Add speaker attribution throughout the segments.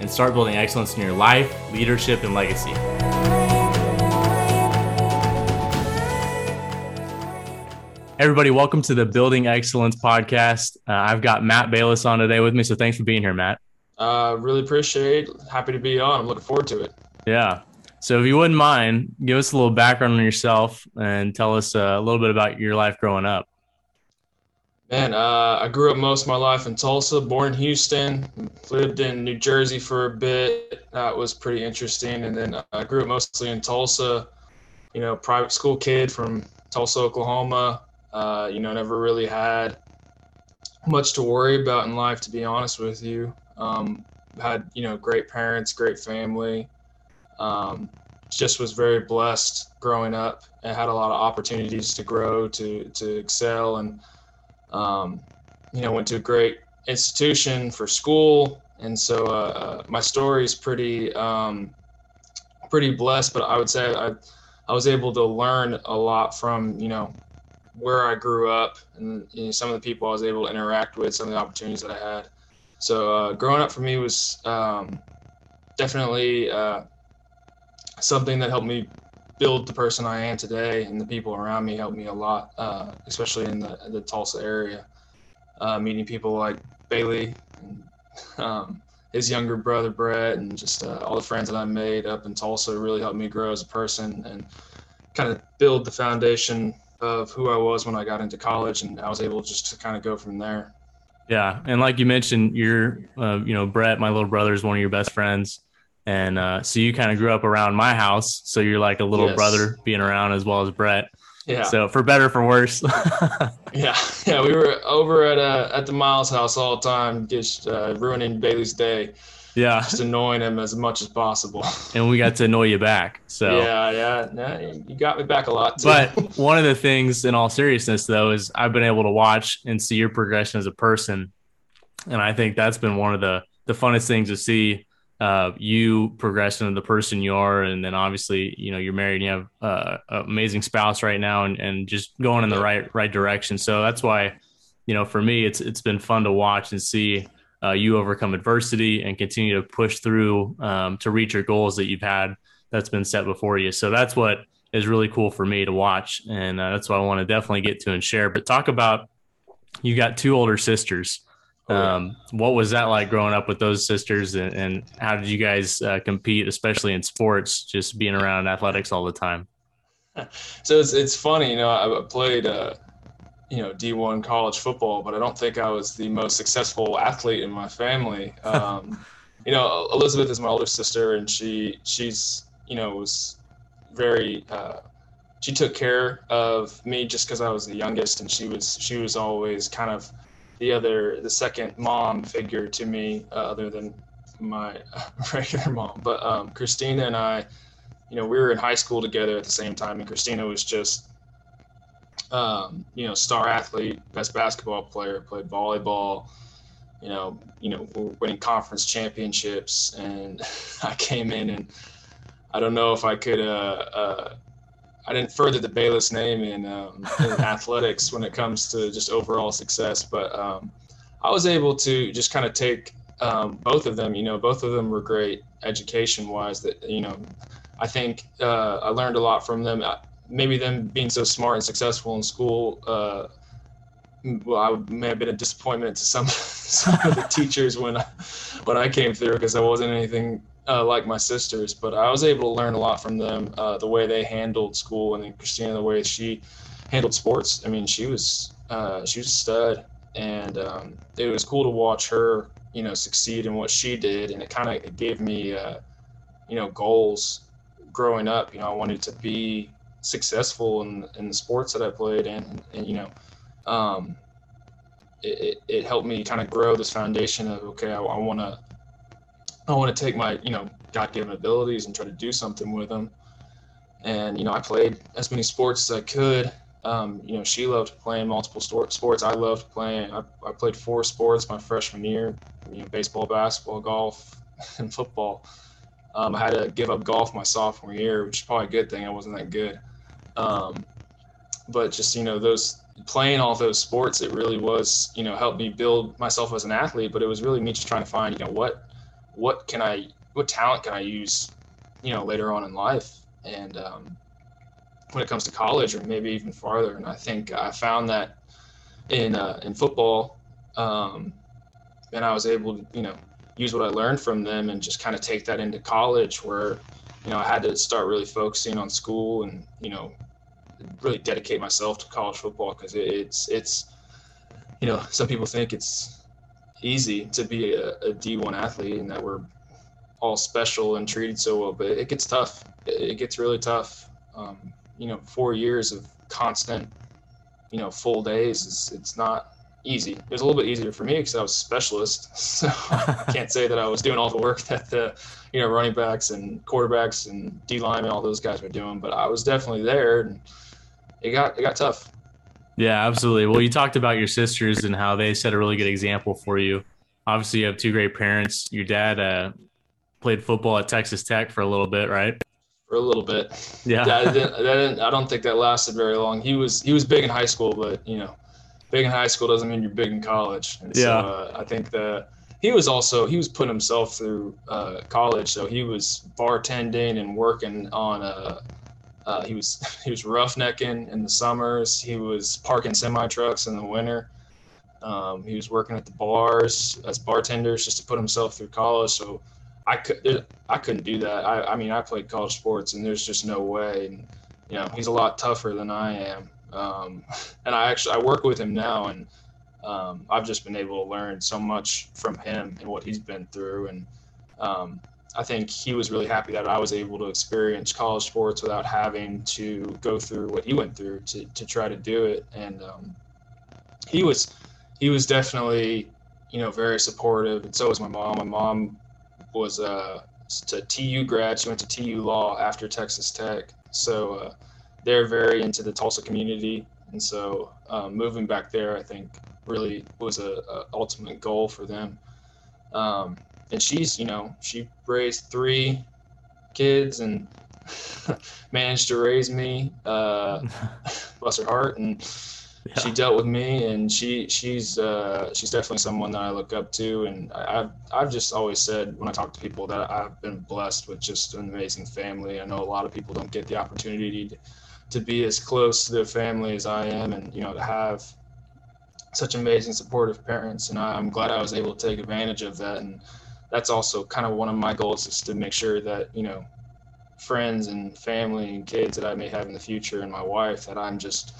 Speaker 1: and start building excellence in your life, leadership, and legacy. Everybody, welcome to the Building Excellence podcast. Uh, I've got Matt Bayless on today with me, so thanks for being here, Matt.
Speaker 2: Uh, really appreciate. It. Happy to be on. I'm looking forward to it.
Speaker 1: Yeah. So, if you wouldn't mind, give us a little background on yourself and tell us uh, a little bit about your life growing up.
Speaker 2: Man, uh, I grew up most of my life in Tulsa, born in Houston, lived in New Jersey for a bit. That was pretty interesting. And then I grew up mostly in Tulsa, you know, private school kid from Tulsa, Oklahoma. Uh, you know, never really had much to worry about in life, to be honest with you. Um, had, you know, great parents, great family. Um, just was very blessed growing up and had a lot of opportunities to grow, to, to excel. And, um, you know, went to a great institution for school, and so uh, my story is pretty um, pretty blessed. But I would say I I was able to learn a lot from you know where I grew up and you know, some of the people I was able to interact with, some of the opportunities that I had. So uh, growing up for me was um, definitely uh, something that helped me build the person I am today, and the people around me helped me a lot, uh, especially in the, the Tulsa area. Uh, meeting people like Bailey, and, um, his younger brother Brett, and just uh, all the friends that I made up in Tulsa really helped me grow as a person and kind of build the foundation of who I was when I got into college, and I was able just to kind of go from there.
Speaker 1: Yeah, and like you mentioned, you're, uh, you know, Brett, my little brother, is one of your best friends. And uh, so you kind of grew up around my house. So you're like a little yes. brother being around as well as Brett. Yeah. So for better for worse.
Speaker 2: yeah, yeah, we were over at uh, at the Miles house all the time, just uh, ruining Bailey's day.
Speaker 1: Yeah.
Speaker 2: Just annoying him as much as possible.
Speaker 1: and we got to annoy you back. So
Speaker 2: yeah, yeah, yeah you got me back a lot. Too.
Speaker 1: But one of the things, in all seriousness, though, is I've been able to watch and see your progression as a person, and I think that's been one of the the funnest things to see uh, you progress into the person you are, and then obviously, you know, you're married, and you have uh, an amazing spouse right now, and, and just going in the right right direction. So that's why, you know, for me, it's it's been fun to watch and see uh, you overcome adversity and continue to push through um, to reach your goals that you've had that's been set before you. So that's what is really cool for me to watch, and uh, that's what I want to definitely get to and share. But talk about you got two older sisters. Oh, um, what was that like growing up with those sisters, and, and how did you guys uh, compete, especially in sports, just being around athletics all the time?
Speaker 2: So it's it's funny, you know, I played, uh, you know, D1 college football, but I don't think I was the most successful athlete in my family. Um, you know, Elizabeth is my older sister, and she she's you know was very. Uh, she took care of me just because I was the youngest, and she was she was always kind of the other the second mom figure to me uh, other than my regular mom. But um, christina and i you know we were in high school together at the same time and christina was just um, you know star athlete best basketball player played volleyball you know you know winning conference championships and i came in and i don't know if i could uh, uh, I didn't further the Bayless name in, um, in athletics when it comes to just overall success, but um, I was able to just kind of take um, both of them. You know, both of them were great education wise. That you know, I think uh, I learned a lot from them. Maybe them being so smart and successful in school. Uh, well, I may have been a disappointment to some some of the teachers when I, when I came through because I wasn't anything uh, like my sisters, but I was able to learn a lot from them. Uh, the way they handled school, and then Christina, the way she handled sports. I mean, she was uh, she was a stud, and um, it was cool to watch her, you know, succeed in what she did, and it kind of gave me, uh, you know, goals growing up. You know, I wanted to be successful in in the sports that I played, and, and you know. Um, it, it, helped me kind of grow this foundation of okay I, I want to I want to take my, you know, God given abilities and try to do something with them. And, you know, I played as many sports as I could. Um, you know, she loved playing multiple sports. I loved playing. I, I played four sports my freshman year, you know, baseball, basketball, golf, and football. Um, I had to give up golf my sophomore year, which is probably a good thing. I wasn't that good. Um, but just, you know, those playing all those sports, it really was, you know, helped me build myself as an athlete. But it was really me just trying to find, you know, what, what can I, what talent can I use, you know, later on in life. And um, when it comes to college or maybe even farther. And I think I found that in, uh, in football, um, and I was able to, you know, use what I learned from them and just kind of take that into college where, you know, I had to start really focusing on school and, you know, really dedicate myself to college football because it's it's you know some people think it's easy to be a a D1 athlete and that we're all special and treated so well, but it gets tough. It gets really tough. Um, you know, four years of constant, you know, full days is it's not easy. It was a little bit easier for me because I was a specialist, so I can't say that I was doing all the work that the you know running backs and quarterbacks and D linemen all those guys were doing, but I was definitely there. And, it got it got tough.
Speaker 1: Yeah, absolutely. Well, you talked about your sisters and how they set a really good example for you. Obviously, you have two great parents. Your dad uh, played football at Texas Tech for a little bit, right?
Speaker 2: For a little bit.
Speaker 1: Yeah.
Speaker 2: that didn't, that didn't, I don't think that lasted very long. He was he was big in high school, but you know, big in high school doesn't mean you're big in college. And
Speaker 1: yeah.
Speaker 2: So, uh, I think that he was also he was putting himself through uh, college, so he was bartending and working on a uh, he was he was roughnecking in the summers. He was parking semi trucks in the winter. Um, he was working at the bars as bartenders just to put himself through college. So I could I couldn't do that. I, I mean I played college sports and there's just no way. And you know he's a lot tougher than I am. Um, and I actually I work with him now and um, I've just been able to learn so much from him and what he's been through and um, I think he was really happy that I was able to experience college sports without having to go through what he went through to, to try to do it. And um, he was he was definitely you know very supportive, and so was my mom. My mom was a, a TU grad. She went to TU Law after Texas Tech, so uh, they're very into the Tulsa community. And so um, moving back there, I think really was a, a ultimate goal for them. Um, and she's you know she raised three kids and managed to raise me uh bless her heart. And yeah. she dealt with me and she she's uh she's definitely someone that i look up to. And I, i've i've just always said when i talk to people that i've been blessed with just an amazing family. I know a lot of people don't get the opportunity to, to be as close to their family as i am and you know to have such amazing supportive parents. And I, i'm glad i was able to take advantage of that and that's also kind of one of my goals is to make sure that you know friends and family and kids that I may have in the future and my wife that I'm just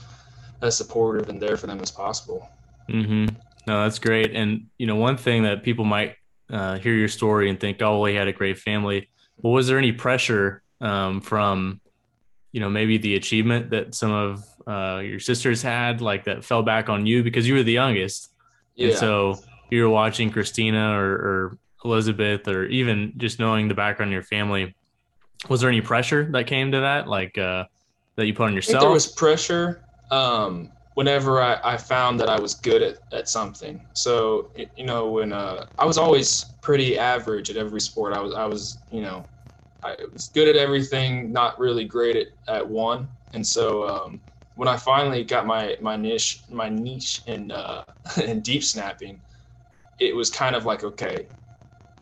Speaker 2: as supportive and there for them as possible.
Speaker 1: Mm-hmm. No, that's great. And you know, one thing that people might uh, hear your story and think, "Oh, well, he had a great family." Well, was there any pressure um, from, you know, maybe the achievement that some of uh, your sisters had, like that fell back on you because you were the youngest? Yeah. And so you were watching Christina or, or Elizabeth, or even just knowing the background of your family, was there any pressure that came to that, like uh, that you put on yourself?
Speaker 2: there was pressure um, whenever I, I found that I was good at, at something. So you know, when uh, I was always pretty average at every sport, I was I was you know, I was good at everything, not really great at, at one. And so um, when I finally got my my niche my niche in uh, in deep snapping, it was kind of like okay,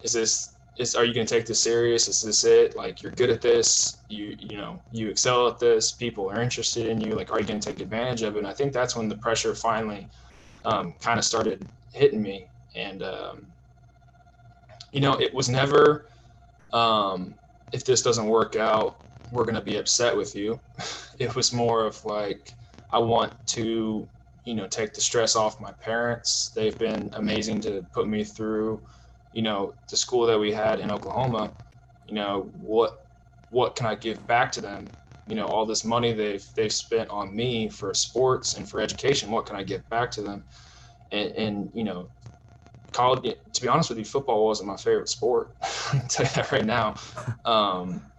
Speaker 2: is this is are you going to take this serious? Is this it? Like you're good at this. You you know you excel at this. People are interested in you. Like are you going to take advantage of it? And i think that's when the pressure finally um, kind of started hitting me. And um, you know it was never um, if this doesn't work out we're going to be upset with you. It was more of like i want to you know take the stress off my parents. They've been amazing to put me through you know, the school that we had in Oklahoma, you know, what what can I give back to them? You know, all this money they've they've spent on me for sports and for education, what can I give back to them? And, and you know, college. To be honest with you, football wasn't my favorite sport. I can tell you that right now. Um,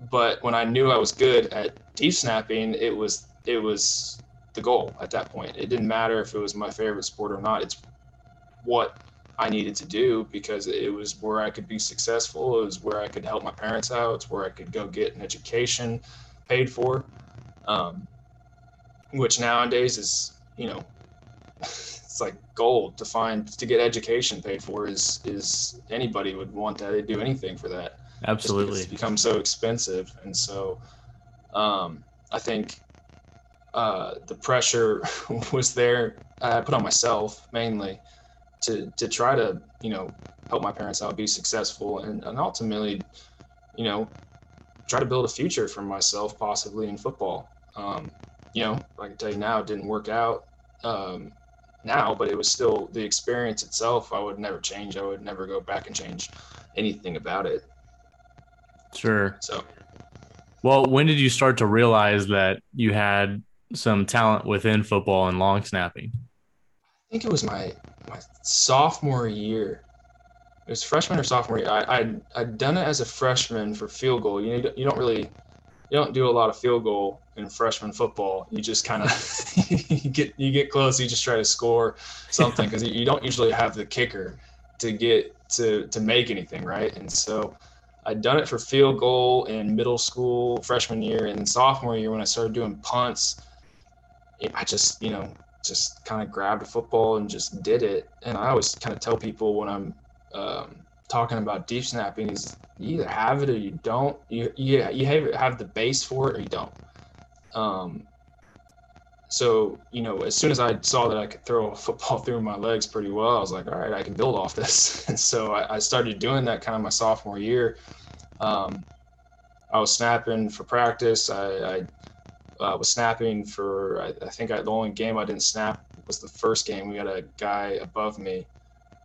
Speaker 2: but when I knew I was good at deep snapping, it was it was the goal at that point. It didn't matter if it was my favorite sport or not. It's what I needed to do because it was where I could be successful. It was where I could help my parents out. It's where I could go get an education paid for, um, which nowadays is, you know, it's like gold to find to get education paid for is is anybody would want that. They'd do anything for that.
Speaker 1: Absolutely,
Speaker 2: it's become so expensive, and so um, I think uh, the pressure was there. I put on myself mainly to to try to you know help my parents out, be successful, and, and ultimately, you know, try to build a future for myself, possibly in football. Um, you know, I can tell you now, it didn't work out um, now, but it was still the experience itself. I would never change. I would never go back and change anything about it.
Speaker 1: Sure.
Speaker 2: So,
Speaker 1: well, when did you start to realize that you had some talent within football and long snapping?
Speaker 2: I think it was my my sophomore year. It was freshman or sophomore year. I I'd, I'd done it as a freshman for field goal. You know, you don't really you don't do a lot of field goal in freshman football. You just kind of you get you get close. You just try to score something because you don't usually have the kicker to get to to make anything right. And so I'd done it for field goal in middle school freshman year and sophomore year when I started doing punts. I just you know just kind of grabbed a football and just did it. And I always kind of tell people when I'm um, talking about deep snapping is you either have it or you don't. You you you have have the base for it or you don't. Um, so you know, as soon as I saw that I could throw a football through my legs pretty well, I was like, all right, I can build off this. And so I, I started doing that kind of my sophomore year. Um, I was snapping for practice. I, I uh, was snapping for I, I think I, the only game I didn't snap was the first game. We had a guy above me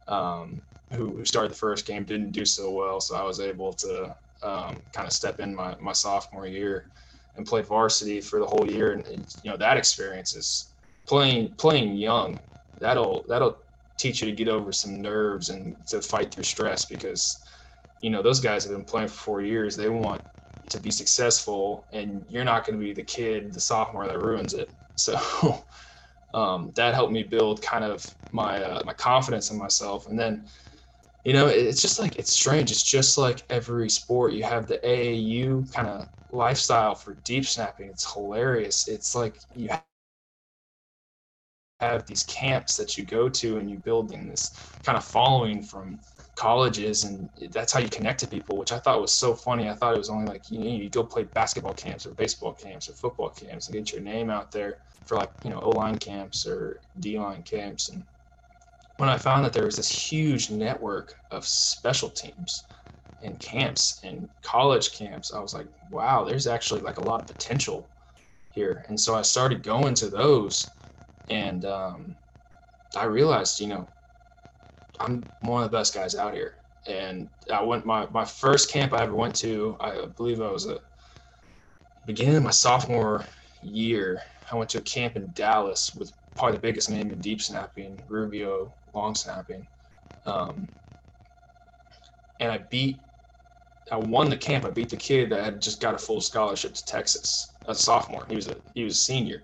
Speaker 2: um, who, who, started the first game, didn't do so well, so I was able to um, kind of step in my, my sophomore year and play varsity for the whole year. And, and, you know that experience is playing playing young. That'll that'll teach you to get over some nerves and to fight through stress because you know those guys have been playing for four years. They want to be successful and you're not going to be the kid the sophomore that ruins it. So um, that helped me build kind of my uh, my confidence in myself. And then you know it's just like it's strange. It's just like every sport. You have the aau kind of lifestyle for deep snapping. It's hilarious. It's like you have these camps that you go to and you build in this kind of following from colleges and that's how you connect to people which i thought was so funny. I thought it was only like you know you go play basketball camps or baseball camps or football camps and get your name out there for like you know o-line camps or d-line camps. And when i found that there was this huge network of special teams and camps and college camps i was like wow there's actually like a lot of potential here. And so i started going to those and um, i realized you know I'm one of the best guys out here. And I went my my first camp I ever went to. I believe I was a beginning of my sophomore year. I went to a camp in Dallas with probably the biggest name in deep snapping, Rubio long snapping. Um, and I beat, I won the camp. I beat the kid that had just got a full scholarship to Texas, a sophomore. He was a he was a senior,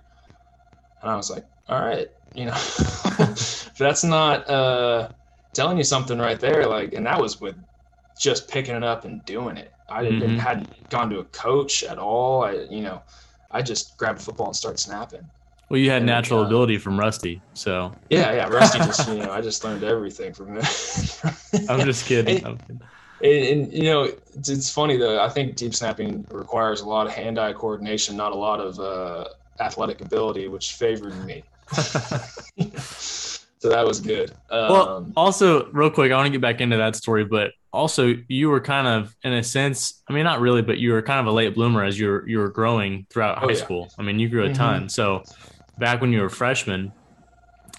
Speaker 2: and I was like, all right, you know, that's not uh, telling you something right there. Like, and that was with just picking it up and doing it. I didn't mm-hmm. hadn't gone to a coach at all. I, you know, I just grabbed a football and started snapping.
Speaker 1: Well, you had and, natural uh, ability from Rusty, so
Speaker 2: yeah, yeah. Rusty just, you know, I just learned everything from him.
Speaker 1: I'm just kidding.
Speaker 2: And, and, and, you know, it's, it's, funny though. I think deep snapping requires a lot of hand-eye coordination, not a lot of uh, athletic ability, which favored me so that was good. Um,
Speaker 1: well, also, real quick, I want to get back into that story, but also you were kind of, in a sense, I mean, not really, but you were kind of a late bloomer as you were you were growing throughout oh, high yeah. school. I mean, you grew a mm-hmm. ton. So back when you were a freshman,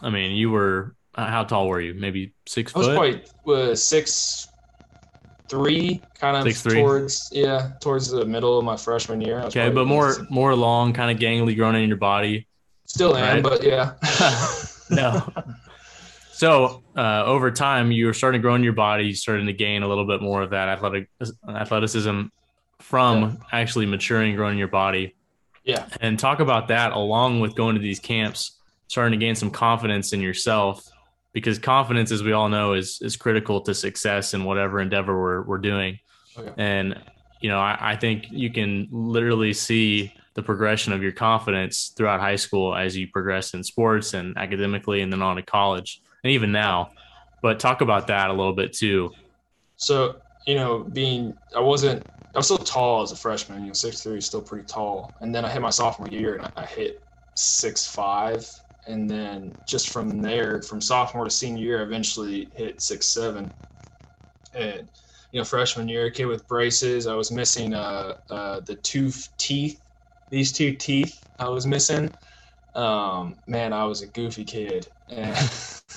Speaker 1: I mean, you were uh, how tall were you? Maybe six. I
Speaker 2: was
Speaker 1: foot?
Speaker 2: quite uh, six three, kind of six, three. towards yeah, towards the middle of my freshman year.
Speaker 1: Okay, but more six. more long, kind of gangly, growing in your body.
Speaker 2: Still am, right? but yeah.
Speaker 1: no. So uh, over time, you were starting to grow in your body, you starting to gain a little bit more of that athletic athleticism from yeah. actually maturing, growing your body.
Speaker 2: Yeah.
Speaker 1: And talk about that along with going to these camps, starting to gain some confidence in yourself, because confidence, as we all know, is is critical to success in whatever endeavor we're we're doing. Okay. And you know, I, I think you can literally see the progression of your confidence throughout high school as you progress in sports and academically and then on to college and even now. But talk about that a little bit too.
Speaker 2: So, you know, being I wasn't I was still tall as a freshman, you know, six three, still pretty tall. And then I hit my sophomore year and I hit six five. And then just from there, from sophomore to senior year, I eventually hit six seven. And you know, freshman year, kid with braces, I was missing uh, uh, the two teeth, these two teeth I was missing. Um, man, I was a goofy kid. And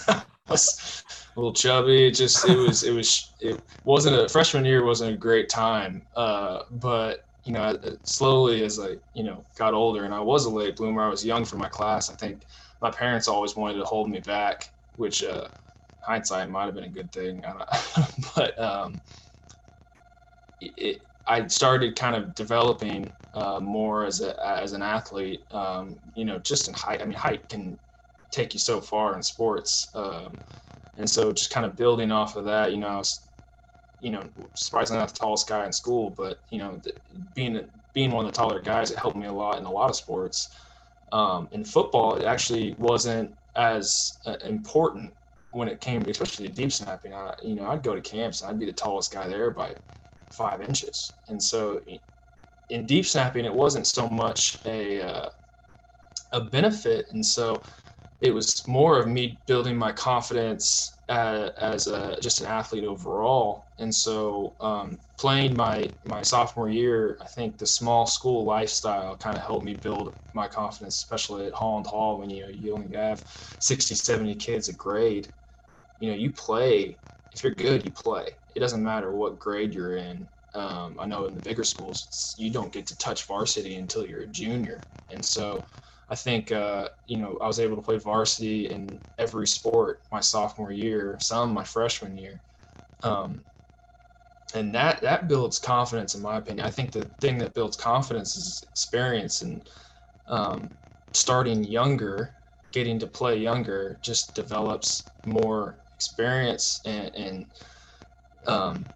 Speaker 2: was a little chubby. It just it was it was it wasn't a freshman year wasn't a great time. Uh, but you know, slowly as I you know got older, and I was a late bloomer. I was young for my class. I think my parents always wanted to hold me back, which uh, hindsight might have been a good thing. but um, it, I started kind of developing uh, more as a as an athlete. Um, you know, just in height. I mean, height can take you so far in sports. Um, and so just kind of building off of that, you know, I was, you know, surprisingly not the tallest guy in school, but you know, being being one of the taller guys, it helped me a lot in a lot of sports. Um, in football, it actually wasn't as uh, important when it came, especially to deep snapping. I, you know, I'd go to camps and I'd be the tallest guy there by five inches, and so in deep snapping, it wasn't so much a uh, a benefit, and so it was more of me building my confidence as, as a, just an athlete overall. And so um, playing my, my sophomore year, I think the small school lifestyle kind of helped me build my confidence, especially at Holland Hall when you, you only have 60, 70 kids a grade. You know, you play, if you're good, you play. It doesn't matter what grade you're in. Um, I know in the bigger schools, you don't get to touch varsity until you're a junior. And so I think uh, you know I was able to play varsity in every sport my sophomore year, some my freshman year, um, and that that builds confidence in my opinion. I think the thing that builds confidence is experience and um, starting younger, getting to play younger, just develops more experience and, and um,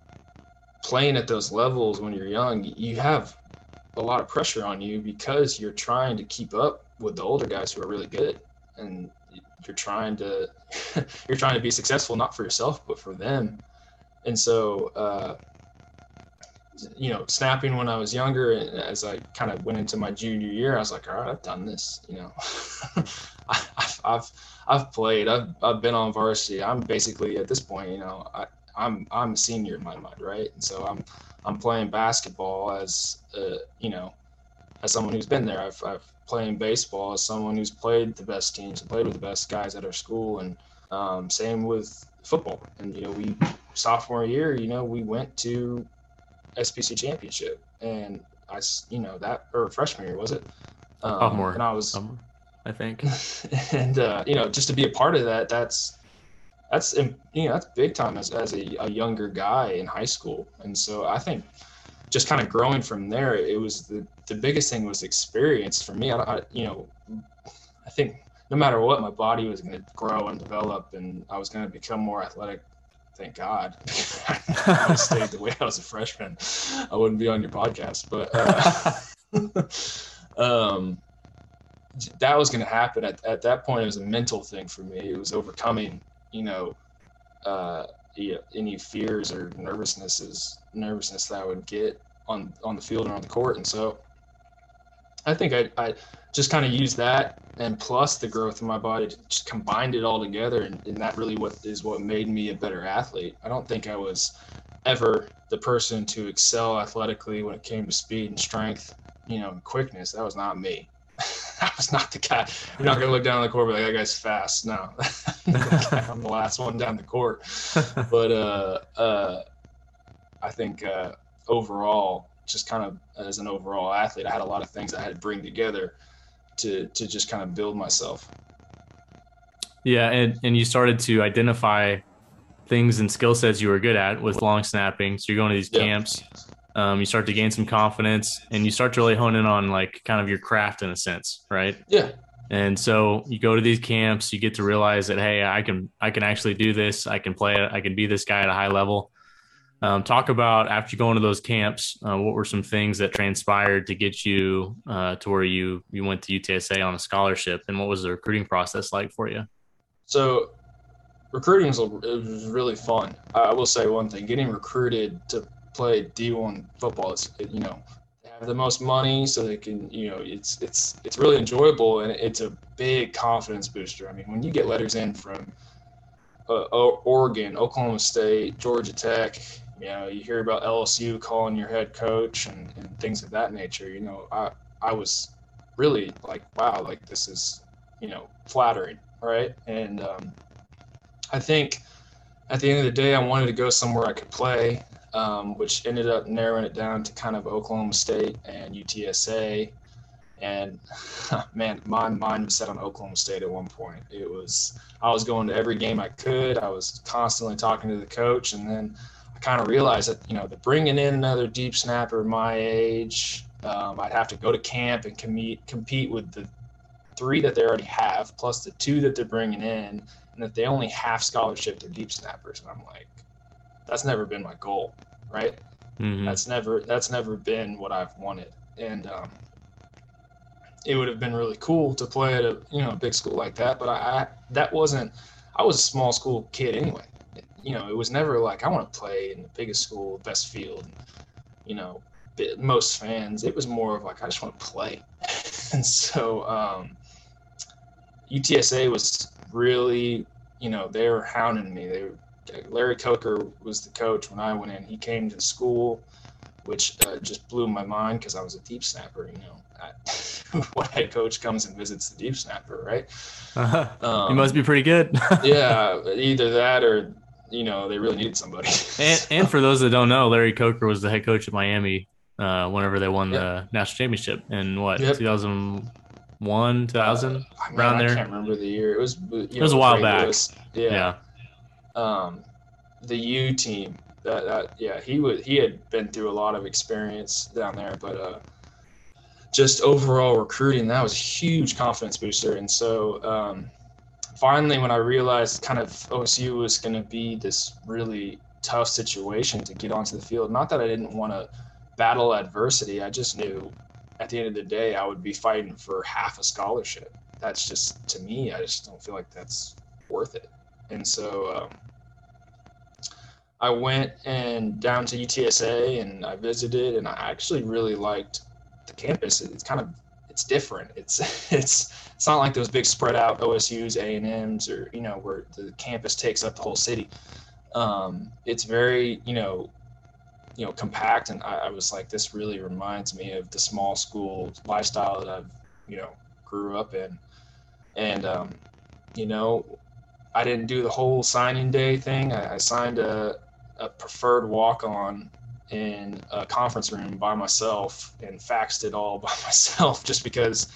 Speaker 2: playing at those levels when you're young. You have a lot of pressure on you because you're trying to keep up with the older guys who are really good. And you're trying to you're trying to be successful not for yourself but for them. And so uh, you know snapping when i was younger and as i kind of went into my junior year i was like all right i've done this you know. I, have I've i've played. I've, I've been on varsity. I'm basically at this point you know I, i'm i'm a senior in my mind right and so i'm i'm playing basketball as uh, you know as someone who's been there i've, I've playing baseball as someone who's played the best teams and played with the best guys at our school, and um, same with football. And you know, we sophomore year, you know, we went to SPC championship, and I, you know, that or freshman year was it?
Speaker 1: Um, sophomore.
Speaker 2: And I was,
Speaker 1: sophomore, I think.
Speaker 2: and uh, you know, just to be a part of that, that's that's you know that's big time as, as a, a younger guy in high school, and so I think just kind of growing from there, it was the, the biggest thing was experience for me. I, I you know, I think no matter what, my body was going to grow and develop, and I was going to become more athletic. Thank God. I stayed the way I was a freshman. I wouldn't be on your podcast, but uh, um, that was going to happen. At, at that point, it was a mental thing for me. It was overcoming, you know, uh, any fears or nervousnesses nervousness that I would get on on the field and on the court. And so I think I, I just kind of used that and plus the growth of my body just combined it all together and, and that really what is what made me a better athlete. I don't think I was ever the person to excel athletically when it came to speed and strength, you know, and quickness. That was not me. I was not the guy. You're not gonna look down the court be like, that guy's fast. No. I'm the last one down the court. But uh uh I think uh overall, just kind of as an overall athlete, I had a lot of things I had to bring together to to just kind of build myself.
Speaker 1: Yeah, and and you started to identify things and skill sets you were good at with long snapping. So you're going to these
Speaker 2: Yeah.
Speaker 1: camps. Um, you start to gain some confidence, and you start to really hone in on like kind of your craft in a sense, right?
Speaker 2: Yeah.
Speaker 1: And so you go to these camps, you get to realize that hey, I can I can actually do this. I can play. I can be this guy at a high level. Um, talk about after going to those camps, uh, what were some things that transpired to get you uh, to where you you went to UTSA on a scholarship, and what was the recruiting process like for you?
Speaker 2: So recruiting was, it was really fun. I I will say one thing: getting recruited to play D1 football is, you know, they have the most money, so they can, you know, it's it's it's really enjoyable and it's a big confidence booster. I mean, when you get letters in from uh, Oregon, Oklahoma State, Georgia Tech, you know, you hear about LSU calling your head coach and, and things of that nature. You know, I I was really like, wow, like this is, you know, flattering, right? And um, I think at the end of the day, I wanted to go somewhere I could play, um, which ended up narrowing it down to kind of Oklahoma State and UTSA. And man, my mind was set on Oklahoma State at one point. It was I was going to every game I could. I was constantly talking to the coach, and then I kind of realized that you know, the bringing in another deep snapper my age, um, I'd have to go to camp and compete compete with the three that they already have, plus the two that they're bringing in, and that they only half scholarship their deep snappers. And I'm like, that's never been my goal, right?
Speaker 1: Mhm.
Speaker 2: That's never that's never been what I've wanted, and um, it would have been really cool to play at a you know a big school like that. But I, I that wasn't. I was a small school kid anyway. You know, it was never like I want to play in the biggest school, best field, you know, most fans. It was more of like I just want to play, and so um, UTSA was really, you know, they were hounding me. They were Larry Coker was the coach when I went in. He came to school, which uh, just blew my mind because I was a deep snapper. You know, I, what head coach comes and visits the deep snapper, right?
Speaker 1: Uh-huh.
Speaker 2: Um,
Speaker 1: you must be pretty good.
Speaker 2: yeah, either that or you know they really needed somebody.
Speaker 1: and, and for those that don't know, Larry Coker was the head coach at Miami uh, whenever they won the national championship in what
Speaker 2: Yep.
Speaker 1: 2001, 2000.
Speaker 2: Uh, I mean,
Speaker 1: around
Speaker 2: I
Speaker 1: there.
Speaker 2: I can't remember the year. It was you
Speaker 1: was a while back.
Speaker 2: Lewis. Yeah.
Speaker 1: yeah.
Speaker 2: Um, the U team. That, that yeah, he would he had been through a lot of experience down there, but uh, just overall recruiting that was a huge confidence booster. And so um, finally, when I realized kind of OSU was going to be this really tough situation to get onto the field, not that I didn't want to battle adversity, I just knew at the end of the day I would be fighting for half a scholarship. That's just to me, I just don't feel like that's worth it. And so um, I went and down to UTSA and I visited and I actually really liked the campus. It's kind of it's different. It's it's it's not like those big spread out OSU's, A and M's, or you know where the campus takes up the whole city. Um, it's very you know you know compact, and I, I was like, this really reminds me of the small school lifestyle that I've you know grew up in, and um, you know I didn't do the whole signing day thing. I, I signed a, a preferred walk on in a conference room by myself and faxed it all by myself just because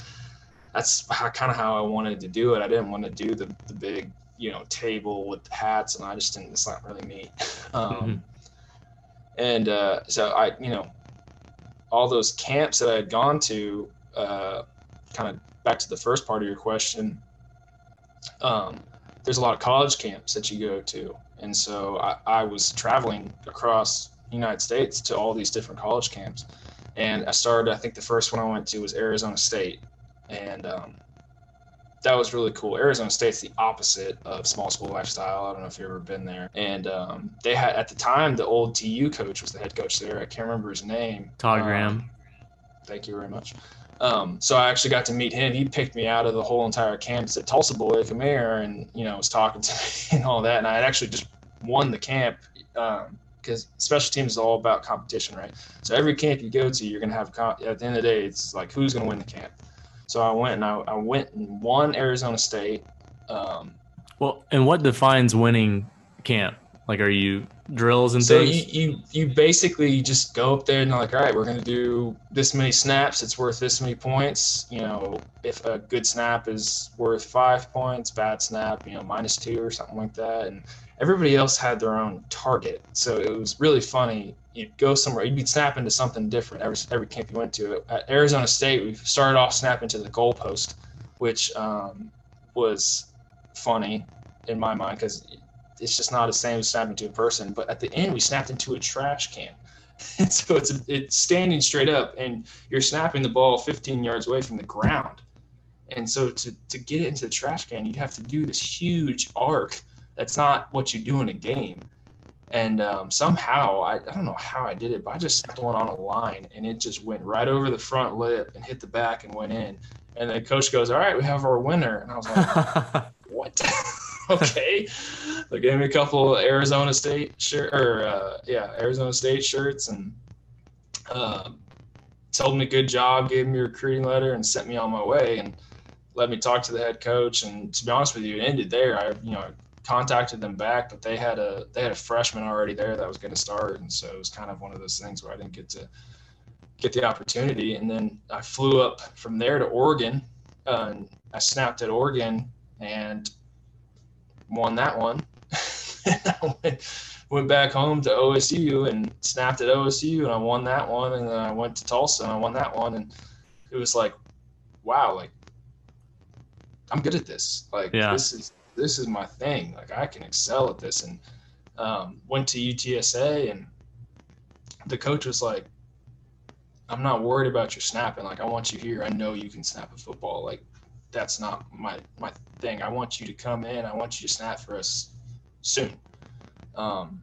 Speaker 2: that's kind of how I wanted to do it. I didn't want to do the, the big, you know, table with the hats, and I just didn't. It's not really me. Um,
Speaker 1: Mhm.
Speaker 2: And uh, so I, you know, all those camps that I had gone to, uh, kind of back to the first part of your question. Um, there's a lot of college camps that you go to, and so I, I was traveling across the United States to all these different college camps, and I started. I think the first one I went to was Arizona State, and um, that was really cool. Arizona State's the opposite of small school lifestyle. I don't know if you've ever been there, and um, they had at the time the old TU coach was the head coach there. I can't remember his name.
Speaker 1: Todd
Speaker 2: Um,
Speaker 1: Graham.
Speaker 2: Thank you very much. Um, so I actually got to meet him. He picked me out of the whole entire campus at Tulsa Boy, come here, and you know was talking to me and all that. And I had actually just won the camp because special teams is all about competition, right? So every camp you go to, you're gonna have comp- at the end of the day, it's like who's gonna win the camp. So I went and I, I went and won Arizona State. Um,
Speaker 1: Well, and what defines winning camp? Like, are you drills and
Speaker 2: so
Speaker 1: things?
Speaker 2: you, you you basically just go up there and like, all right, we're gonna do this many snaps. It's worth this many points. You know, if a good snap is worth five points, bad snap, you know, minus two or something like that. And everybody else had their own target, so it was really funny. You'd go somewhere, you'd be snapping to something different every every camp you went to. At Arizona State, we started off snapping to the goalpost, which um, was funny in my mind because it's just not the same as snapping to a person. But at the end, we snapped into a trash can. And so it's it's standing straight up, and you're snapping the ball 15 yards away from the ground. And so to, to get it into the trash can, you'd have to do this huge arc. That's not what you do in a game. And um, somehow, I, I don't know how I did it, but I just snapped one on a line, and it just went right over the front lip and hit the back and went in. And the coach goes, "All right, we have our winner." And I was like, "What?" okay. They gave me a couple Arizona State shirt or uh, yeah, Arizona State shirts and uh, told me good job, gave me a recruiting letter, and sent me on my way and let me talk to the head coach. And to be honest with you, it ended there. I you know contacted them back, but they had a they had a freshman already there that was going to start, and so it was kind of one of those things where I didn't get to get the opportunity. And then I flew up from there to Oregon, uh, and I snapped at Oregon and won that one. I went, went back home to OSU and snapped at OSU, and I won that one. And then I went to Tulsa and I won that one. And it was like, wow, like I'm good at this. Like
Speaker 1: Yeah.
Speaker 2: this is this is my thing. Like I can excel at this. And um, went to UTSA, and the coach was like, I'm not worried about your snapping. Like I want you here. I know you can snap a football. Like that's not my my thing. I want you to come in. I want you to snap for us soon. Um,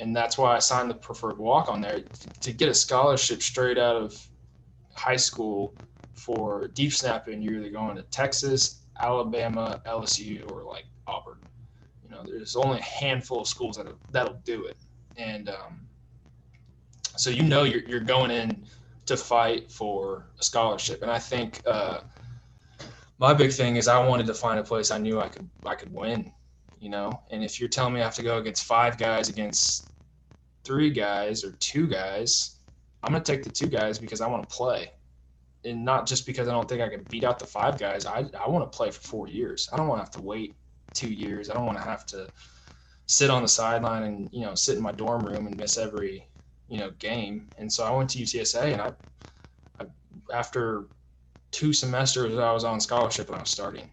Speaker 2: and that's why I signed the preferred walk on there to get a scholarship straight out of high school for deep snapping. You're either going to Texas, Alabama, LSU, or like Auburn. You know, there's only a handful of schools that that'll do it, and um, so you know you're you're going in to fight for a scholarship. And I think uh, my big thing is I wanted to find a place I knew I could I could win, you know. And if you're telling me I have to go against five guys against three guys or two guys, I'm gonna take the two guys because I want to play, and not just because I don't think I can beat out the five guys. I I want to play for four years. I don't want to have to wait two years. I don't want to have to sit on the sideline and you know sit in my dorm room and miss every you know game. And so I went to UTSA and I, I after two semesters I was on scholarship and I was starting.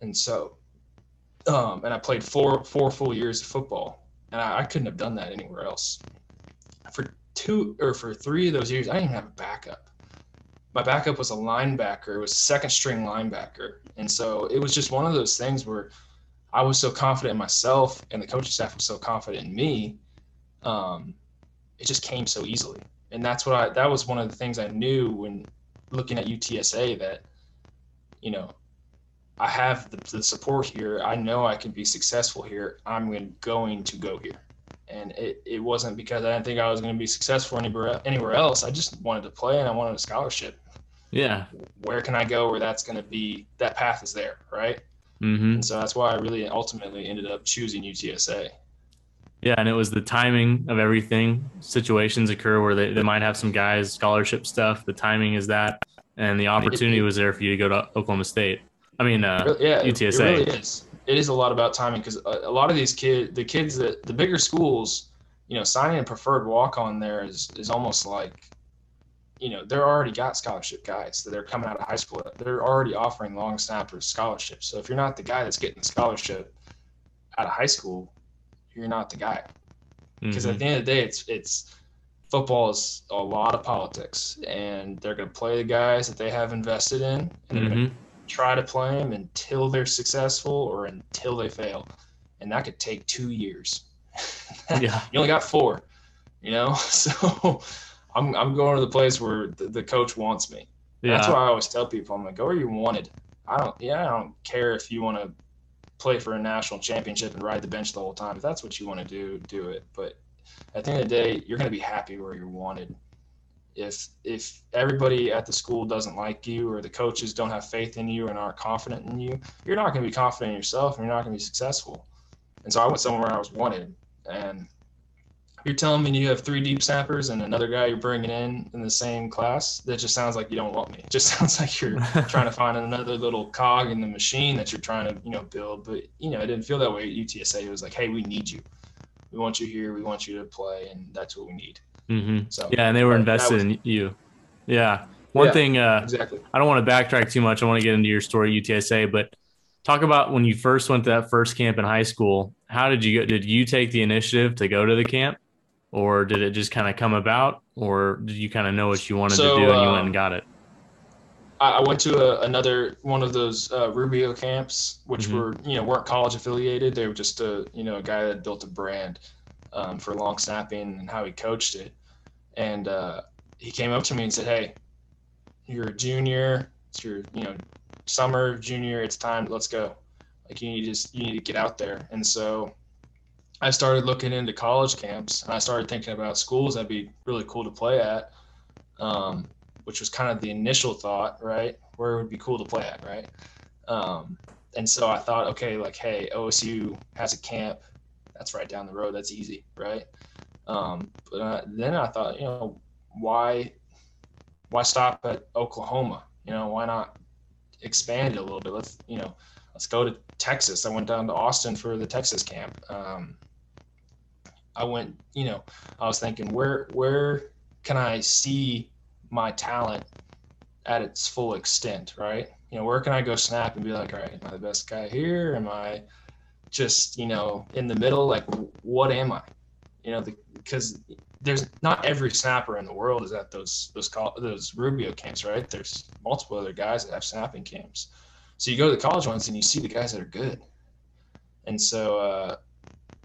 Speaker 2: And so um, and I played four four full years of football. And I, I couldn't have done that anywhere else. For two or for three of those years, I didn't have a backup. My backup was a linebacker. It was second string linebacker. And so it was just one of those things where I was so confident in myself and the coaching staff was so confident in me. Um, it just came so easily. And that's what I, that was one of the things I knew when looking at UTSA that, you know, I have the, the support here. I know I can be successful here. I'm going to go here. And it, it wasn't because I didn't think I was going to be successful anywhere, anywhere else. I just wanted to play and I wanted a scholarship.
Speaker 1: yeah.
Speaker 2: Where can I go where that's going to be, that path is there, right?
Speaker 1: Mm-hmm.
Speaker 2: And so that's why I really ultimately ended up choosing UTSA.
Speaker 1: Yeah, and it was the timing of everything. Situations occur where they, they might have some guys scholarship stuff. The timing is that, and the opportunity was there for you to go to Oklahoma State. I mean, uh,
Speaker 2: yeah,
Speaker 1: UTSA.
Speaker 2: It really is. It is a lot about timing because a, a lot of these kids, the kids that the bigger schools, you know, signing a preferred walk on there is is almost like, you know, they're already got scholarship guys that are coming out of high school. They're already offering long snappers scholarships. So if you're not the guy that's getting the scholarship out of high school, you're not the guy because
Speaker 1: mhm.
Speaker 2: at the end of the day, it's it's football is a lot of politics, and they're going to play the guys that they have invested in, and they're going to
Speaker 1: Mhm.
Speaker 2: Try to play them until they're successful or until they fail, and that could take two years.
Speaker 1: Yeah.
Speaker 2: you only got four, you know. So I'm I'm going to the place where the, the coach wants me.
Speaker 1: yeah.
Speaker 2: That's why I always tell people, I'm like, go where you wanted. I don't, yeah, I don't care if you want to play for a national championship and ride the bench the whole time. If that's what you want to do, do it. But at the end of the day, you're going to be happy where you're wanted. If if everybody at the school doesn't like you or the coaches don't have faith in you and aren't confident in you, you're not going to be confident in yourself and you're not going to be successful. And so I went somewhere I was wanted. And you're telling me you have three deep snappers and another guy you're bringing in in the same class. That just sounds like you don't want me. It just sounds like you're trying to find another little cog in the machine that you're trying to, you know, build. But you know, it didn't feel that way at UTSA. It was like, hey, we need you. We want you here. We want you to play, and that's what we need.
Speaker 1: Mm-hmm. So yeah, and they were invested was, in you. Yeah. One yeah, thing, uh,
Speaker 2: exactly.
Speaker 1: I don't want to backtrack too much. I want to get into your story, UTSA, but talk about when you first went to that first camp in high school. How did you go? Did you take the initiative to go to the camp, or did it just kind of come about, or did you kind of know what you wanted so, to do and you went and got it?
Speaker 2: I went to a, another one of those uh, Rubio camps, which mm-hmm. were you know weren't college affiliated. They were just a you know a guy that built a brand um, for long snapping and how he coached it. And uh, he came up to me and said, "Hey, you're a junior. It's your you know summer junior. It's time. Let's go. Like you need to just, you need to get out there." And so I started looking into college camps and I started thinking about schools that'd be really cool to play at. Um, which was kind of the initial thought, right? Where it would be cool to play at, right? Um, and so I thought, okay, like, hey, OSU has a camp. That's right down the road. That's easy, right? Um, but uh, then I thought, you know, why, why stop at Oklahoma? You know, why not expand it a little bit? Let's, you know, let's go to Texas. I went down to Austin for the Texas camp. Um, I went, you know, I was thinking, where, where can I see my talent at its full extent, right? You know, where can I go snap and be like, all right, am I the best guy here? Am I just, you know, in the middle? Like, what am I? You know, because there's not every snapper in the world is at those those those Rubio camps, right? There's multiple other guys that have snapping camps. So you go to the college ones and you see the guys that are good. And so uh,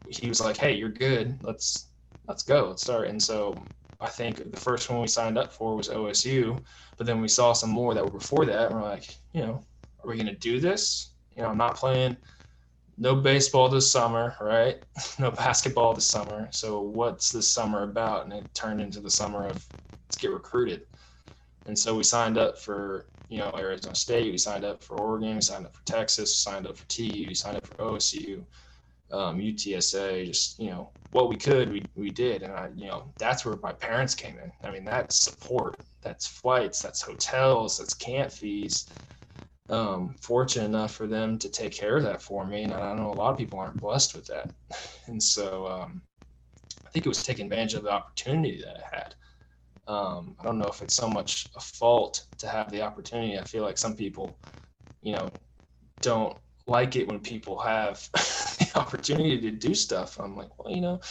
Speaker 2: he was like, "Hey, you're good. Let's let's go. Let's start." And so I think the first one we signed up for was OSU, but then we saw some more that were before that. And we're like, you know, are we going to do this? You know, I'm not playing no baseball this summer, right? no basketball this summer. So what's this summer about? And it turned into the summer of let's get recruited. And so we signed up for, you know, Arizona State, we signed up for Oregon, we signed up for Texas, we signed up for TU, we signed up for OSU um, UTSA, just you know what we could, we we did, and I, you know that's where my parents came in. I mean that's support, that's flights, that's hotels, that's camp fees. Um, fortunate enough for them to take care of that for me, and I know a lot of people aren't blessed with that, and so um, I think it was taking advantage of the opportunity that I had. Um, I don't know if it's so much a fault to have the opportunity. I feel like some people, you know, don't like it when people have the opportunity to do stuff. I'm like, well, you know,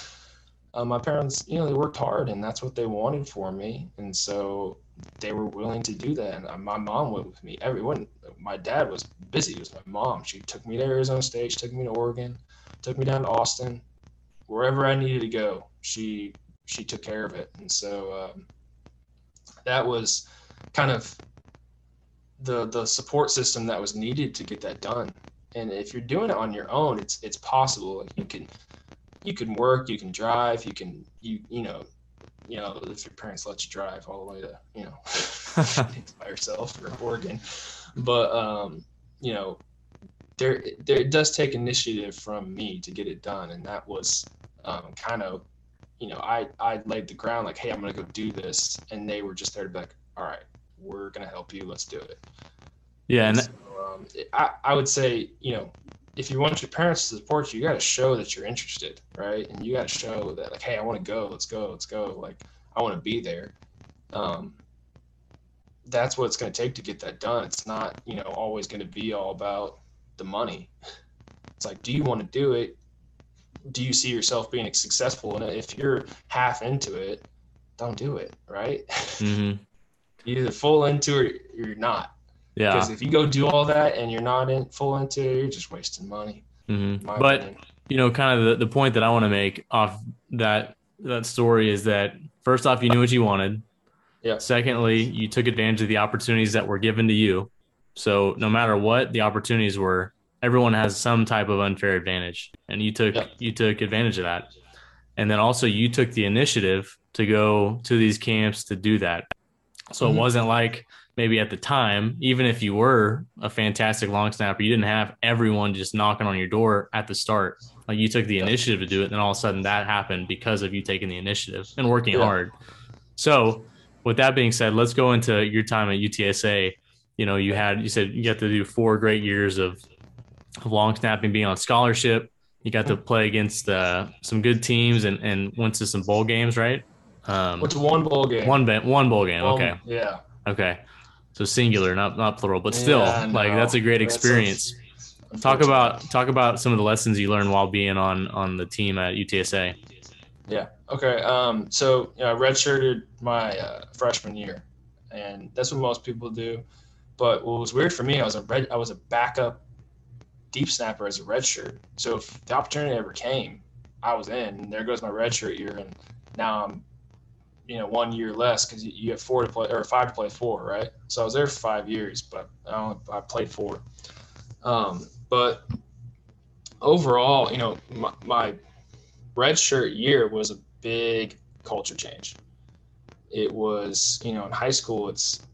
Speaker 2: uh, my parents, you know, they worked hard and that's what they wanted for me. And so they were willing to do that. And uh, my mom went with me. Everyone, my dad was busy. It was my mom. She took me to Arizona State, she took me to Oregon, took me down to Austin, wherever I needed to go. She, she took care of it. And so um, that was kind of the, the support system that was needed to get that done and if you're doing it on your own it's it's possible you can you can work you can drive you can you you know you know if your parents let you drive all the way to you know by yourself or Oregon. But um you know there there it does take initiative from me to get it done. And that was um, kind of you know I I laid the ground like hey I'm gonna go do this. And they were just there to be like all right we're gonna help you. Let's do it.
Speaker 1: Yeah and, and
Speaker 2: um, I, I would say, you know, if you want your parents to support you, you got to show that you're interested, right? And you got to show that, like, hey, I want to go, let's go, let's go. Like, I want to be there. Um, that's what it's going to take to get that done. It's not, you know, always going to be all about the money. It's like, do you want to do it? Do you see yourself being successful in it? If you're half into it, don't do it, right? Mm-hmm. either full into it or you're not. Yeah. Because if you go do all that and you're not in full into it, you're just wasting money.
Speaker 1: Mm-hmm. But opinion. you know, kind of the, the point that I want to make off that that story is that first off, you knew what you wanted.
Speaker 2: Yeah.
Speaker 1: Secondly, you took advantage of the opportunities that were given to you. So no matter what the opportunities were, everyone has some type of unfair advantage, and you took yeah. you took advantage of that. And then also you took the initiative to go to these camps to do that. So mm-hmm. it wasn't like maybe at the time, even if you were a fantastic long snapper, you didn't have everyone just knocking on your door at the start. Like you took the initiative to do it, and then all of a sudden that happened because of you taking the initiative and working yeah. hard. So, with that being said, let's go into your time at UTSA. You know, you had you said you got to do four great years of, of long snapping, being on scholarship. You got to play against uh, some good teams and, and went to some bowl games, right?
Speaker 2: Um, What's one bowl game?
Speaker 1: One one bowl game.
Speaker 2: One,
Speaker 1: okay.
Speaker 2: Yeah.
Speaker 1: Okay. So singular, not not plural, but still, yeah, no. like that's a great experience. talk about talk about some of the lessons you learned while being on on the team at UTSA.
Speaker 2: Yeah. Okay. Um. So you know, I redshirted my uh, freshman year, and that's what most people do. But what was weird for me, I was a red, I was a backup deep snapper as a redshirt. So if the opportunity ever came, I was in. And there goes my redshirt year, and now I'm you know one year less because you have four to play or five to play four, right? So I was there for five years, but I only I played four. Um, but overall, you know, my, my red shirt year was a big culture change. It was, you know, in high school, it's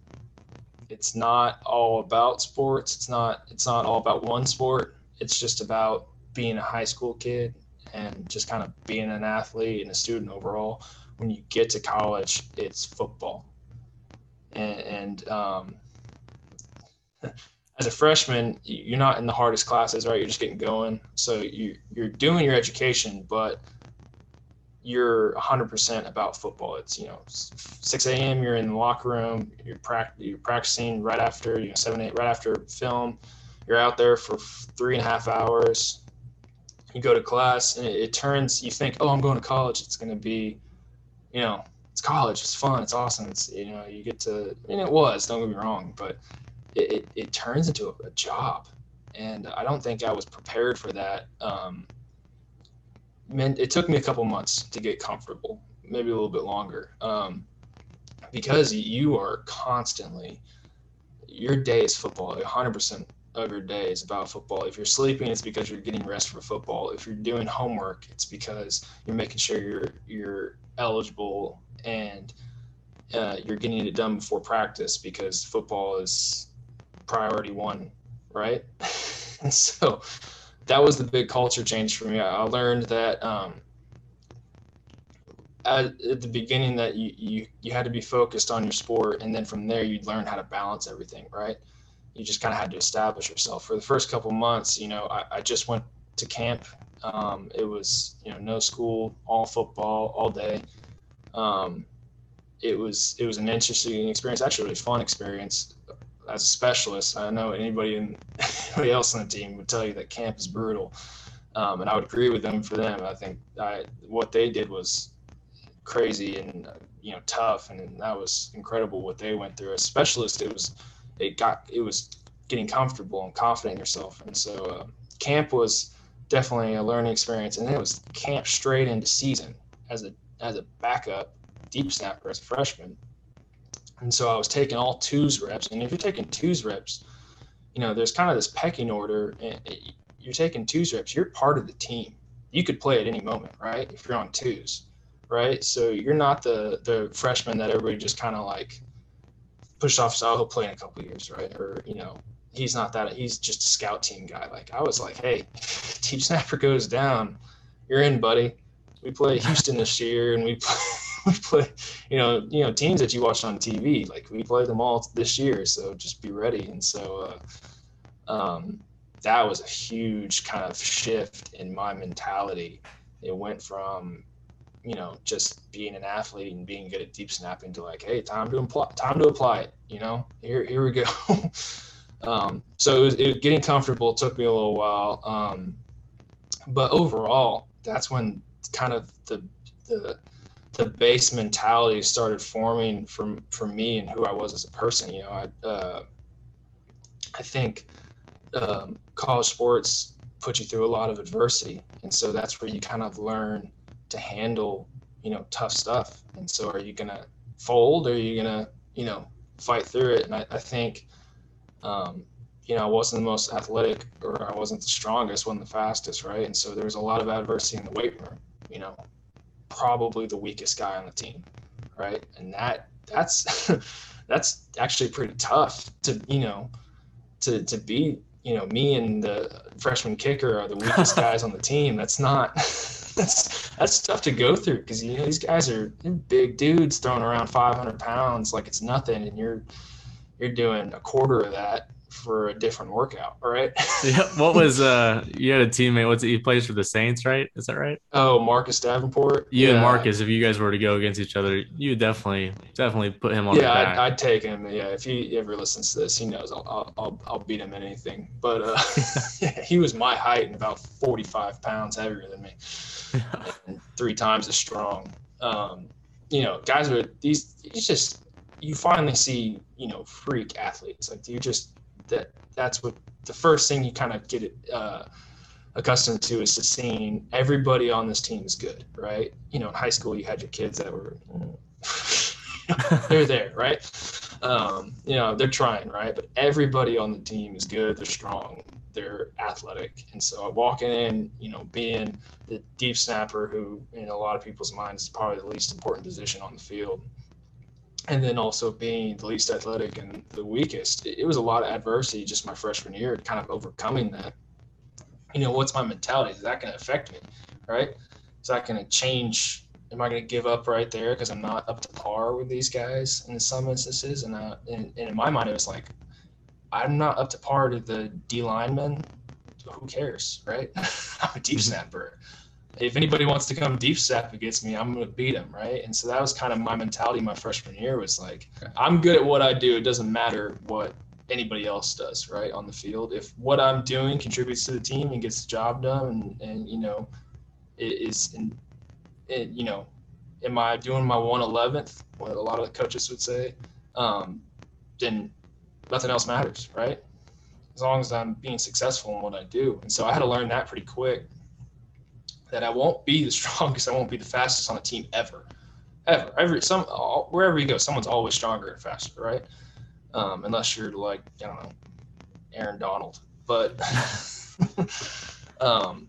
Speaker 2: it's not all about sports. It's not it's not all about one sport. It's just about being a high school kid and just kind of being an athlete and a student overall when you get to college, it's football. And, and um, as a freshman, you're not in the hardest classes, right? You're just getting going. So you, you're doing your education, but you're 100% about football. It's, you know, 6 a.m., you're in the locker room, you're, pract- you're practicing right after, you know, 7, 8, right after film. You're out there for three and a half hours. You go to class, and it, it turns, you think, oh, I'm going to college. It's going to be you know, it's college, it's fun, it's awesome. It's you know, you get to and it was, don't get me wrong, but it, it, it turns into a, a, job. And I don't think I was prepared for that. Um, it took me a couple months to get comfortable, maybe a little bit longer. Um, because you are constantly your day is football 100% of your day is about football if you're sleeping it's because you're getting rest for football if you're doing homework it's because you're making sure you're you're eligible and uh, you're getting it done before practice because football is priority one, right? so that was the big culture change for me. I learned that um, at, at, the beginning that you, you you had to be focused on your sport, and then from there you'd learn how to balance everything, right? You just kind of had to establish yourself. For the first couple months, you know, I, I just went to camp um, it was you know no school, all football, all day. Um, it was it was an interesting experience, actually a really fun experience. As a specialist, I know anybody in anybody else on the team would tell you that camp is brutal, um, and I would agree with them for them. I think I, what they did was crazy and uh, you know tough, and that was incredible what they went through. As specialist, it was it got it was getting comfortable and confident in yourself, and so uh, camp was definitely a learning experience. And then it was camp straight into season as a as a backup deep snapper as a freshman. And so I was taking all twos reps. And if you're taking twos reps, you know, there's kind of this pecking order. And you're taking twos reps, you're part of the team. You could play at any moment, right? If you're on twos, right? So you're not the the freshman that everybody just kind of like pushed off. So he'll play in a couple years, right? Or you know, he's not that he's just a scout team guy. Like I was like, hey, Team Snapper goes down, you're in, buddy. We play Houston this year, and we play, we play, you know, you know teams that you watch on TV. Like we play them all this year, so just be ready. And so, uh, um, that was a huge kind of shift in my mentality. It went from, you know, just being an athlete and being good at deep snapping to like, hey, time to apply, time to apply it. You know, here here we go. Um, so it was, it, getting comfortable took me a little while. Um, but overall, that's when kind of the, the, the base mentality started forming from, for me and who I was as a person. You know, I, uh, I think um, college sports put you through a lot of adversity. And so that's where you kind of learn to handle, you know, tough stuff. And so are you going to fold or are you going to, you know, fight through it? And I, I think um, you know, I wasn't the most athletic or I wasn't the strongest, wasn't the fastest, right? And so there was a lot of adversity in the weight room, you know, probably the weakest guy on the team, right? And that that's that's actually pretty tough to, you know, to to be you know, me and the freshman kicker are the weakest guys on the team. That's not that's that's tough to go through because you know these guys are big dudes throwing around 500 pounds like it's nothing, and you're you're doing a quarter of that for a different workout. All right.
Speaker 1: yeah. What was uh? You had a teammate. What's he plays for the Saints, right? Is that right?
Speaker 2: Oh, Marcus Davenport.
Speaker 1: You yeah. and Marcus, if you guys were to go against each other, you definitely definitely put him on.
Speaker 2: Yeah, I'd, I'd, take him. Yeah, if he ever listens to this, he knows I'll I'll, I'll beat him in anything. But uh, yeah, he was my height and about 45 pounds heavier than me, three times as strong. Um, you know, guys are these. It's just you finally see you know freak athletes like do you just that that's what the first thing you kind of get uh, accustomed to is to seeing everybody on this team is good, right? You know, in high school you had your kids that were they're there, right? Um, you know, they're trying, right? But everybody on the team is good. They're strong. They're athletic. And so walking in, you know, being the deep snapper, who in a lot of people's minds is probably the least important position on the field, and then also being the least athletic and the weakest, it, was a lot of adversity just my freshman year, kind of overcoming that. You know, what's my mentality? Is that going to affect me, right? Is that going to change? Am I going to give up right there because I'm not up to par with these guys in some instances? And, uh, and, and in my mind, it was like, I'm not up to par to the D linemen. Who cares, right? I'm a deep mm-hmm. snapper if anybody wants to come deep step against me, I'm going to beat them, right? And so that was kind of my mentality my freshman year was like, I'm good at what I do. It doesn't matter what anybody else does, right, on the field. If what I'm doing contributes to the team and gets the job done, and, and you know, it is, and it, you know, am I doing my 111th, what a lot of the coaches would say, um, then nothing else matters, right? As long as I'm being successful in what I do. And so I had to learn that pretty quick that I won't be the strongest, I won't be the fastest on a team ever, ever. Every some wherever you go, someone's always stronger and faster, right? Um, unless you're like I don't know, Aaron Donald. But um,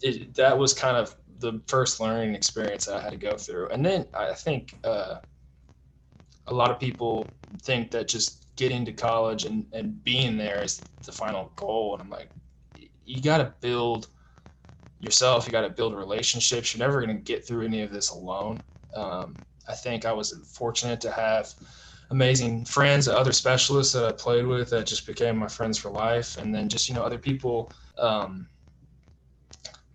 Speaker 2: it, that was kind of the first learning experience I had to go through, and then I think uh, a lot of people think that just getting to college and, and being there is the final goal, and I'm like, you got to build yourself. You got to build relationships. You're never going to get through any of this alone. Um, I think I was fortunate to have amazing friends, other specialists that I played with that just became my friends for life, and then just you know other people um,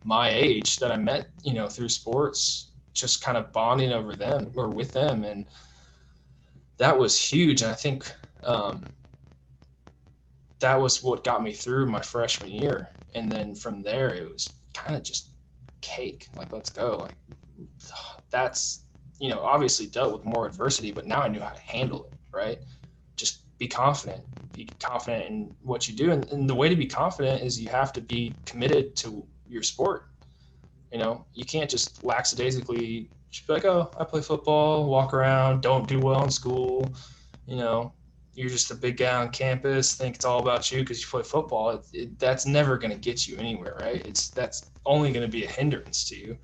Speaker 2: my age that I met you know through sports, just kind of bonding over them or with them, and that was huge. And I think um, that was what got me through my freshman year, and then from there it was kind of just cake. Like, let's go. Like, that's, you know, obviously dealt with more adversity, but now I knew how to handle it, right? Just be confident. Be confident in what you do. And, and the way to be confident is you have to be committed to your sport. You know, you can't just lackadaisically just be like, oh, I play football, walk around, don't do well in school, you know, you're just a big guy on campus, think it's all about you because you play football, it, it, that's never going to get you anywhere, right? It's that's only going to be a hindrance to you.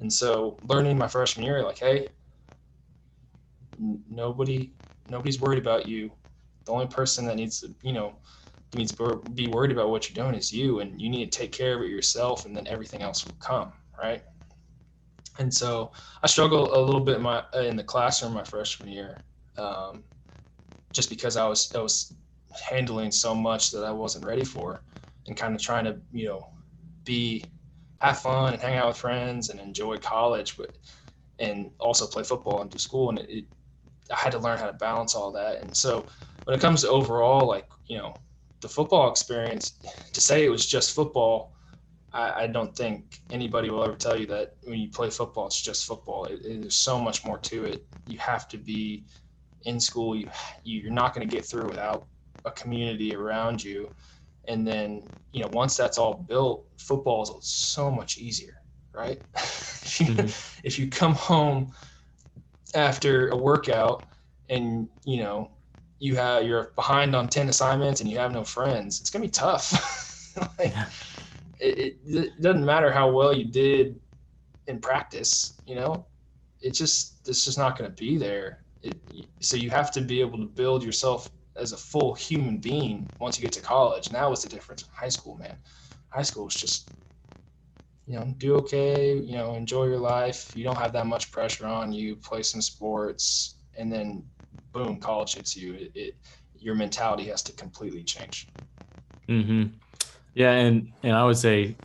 Speaker 2: And so, learning my freshman year, like, hey, nobody, nobody's worried about you. The only person that needs to, you know, needs to be worried about what you're doing is you, and you need to take care of it yourself, and then everything else will come, right? And so, I struggled a little bit in my in the classroom my freshman year. Um, just because I was I was handling so much that I wasn't ready for, and kind of trying to you know be have fun and hang out with friends and enjoy college, but and also play football and do school. And it, it, I had to learn how to balance all that. And so when it comes to overall, like you know, the football experience, to say it was just football. I, don't think anybody will ever tell you that when you play football, it's just football. It, there's so much more to it. You have to be in school you you're not going to get through without a community around you. And then you know once that's all built football is so much easier right? If, you, mm-hmm. if you come home after a workout and you know you have you're behind on 10 assignments and you have no friends it's going to be tough. Like, it, it, it doesn't matter how well you did in practice you know? It's just it's just not going to be there it, so you have to be able to build yourself as a full human being once you get to college. Now that was the difference high school, man. High school is just, you know, do okay, you know, enjoy your life. You don't have that much pressure on you. Play some sports, and then boom, college hits you. It, it your mentality has to completely change.
Speaker 1: Hmm. Yeah, and and I would say,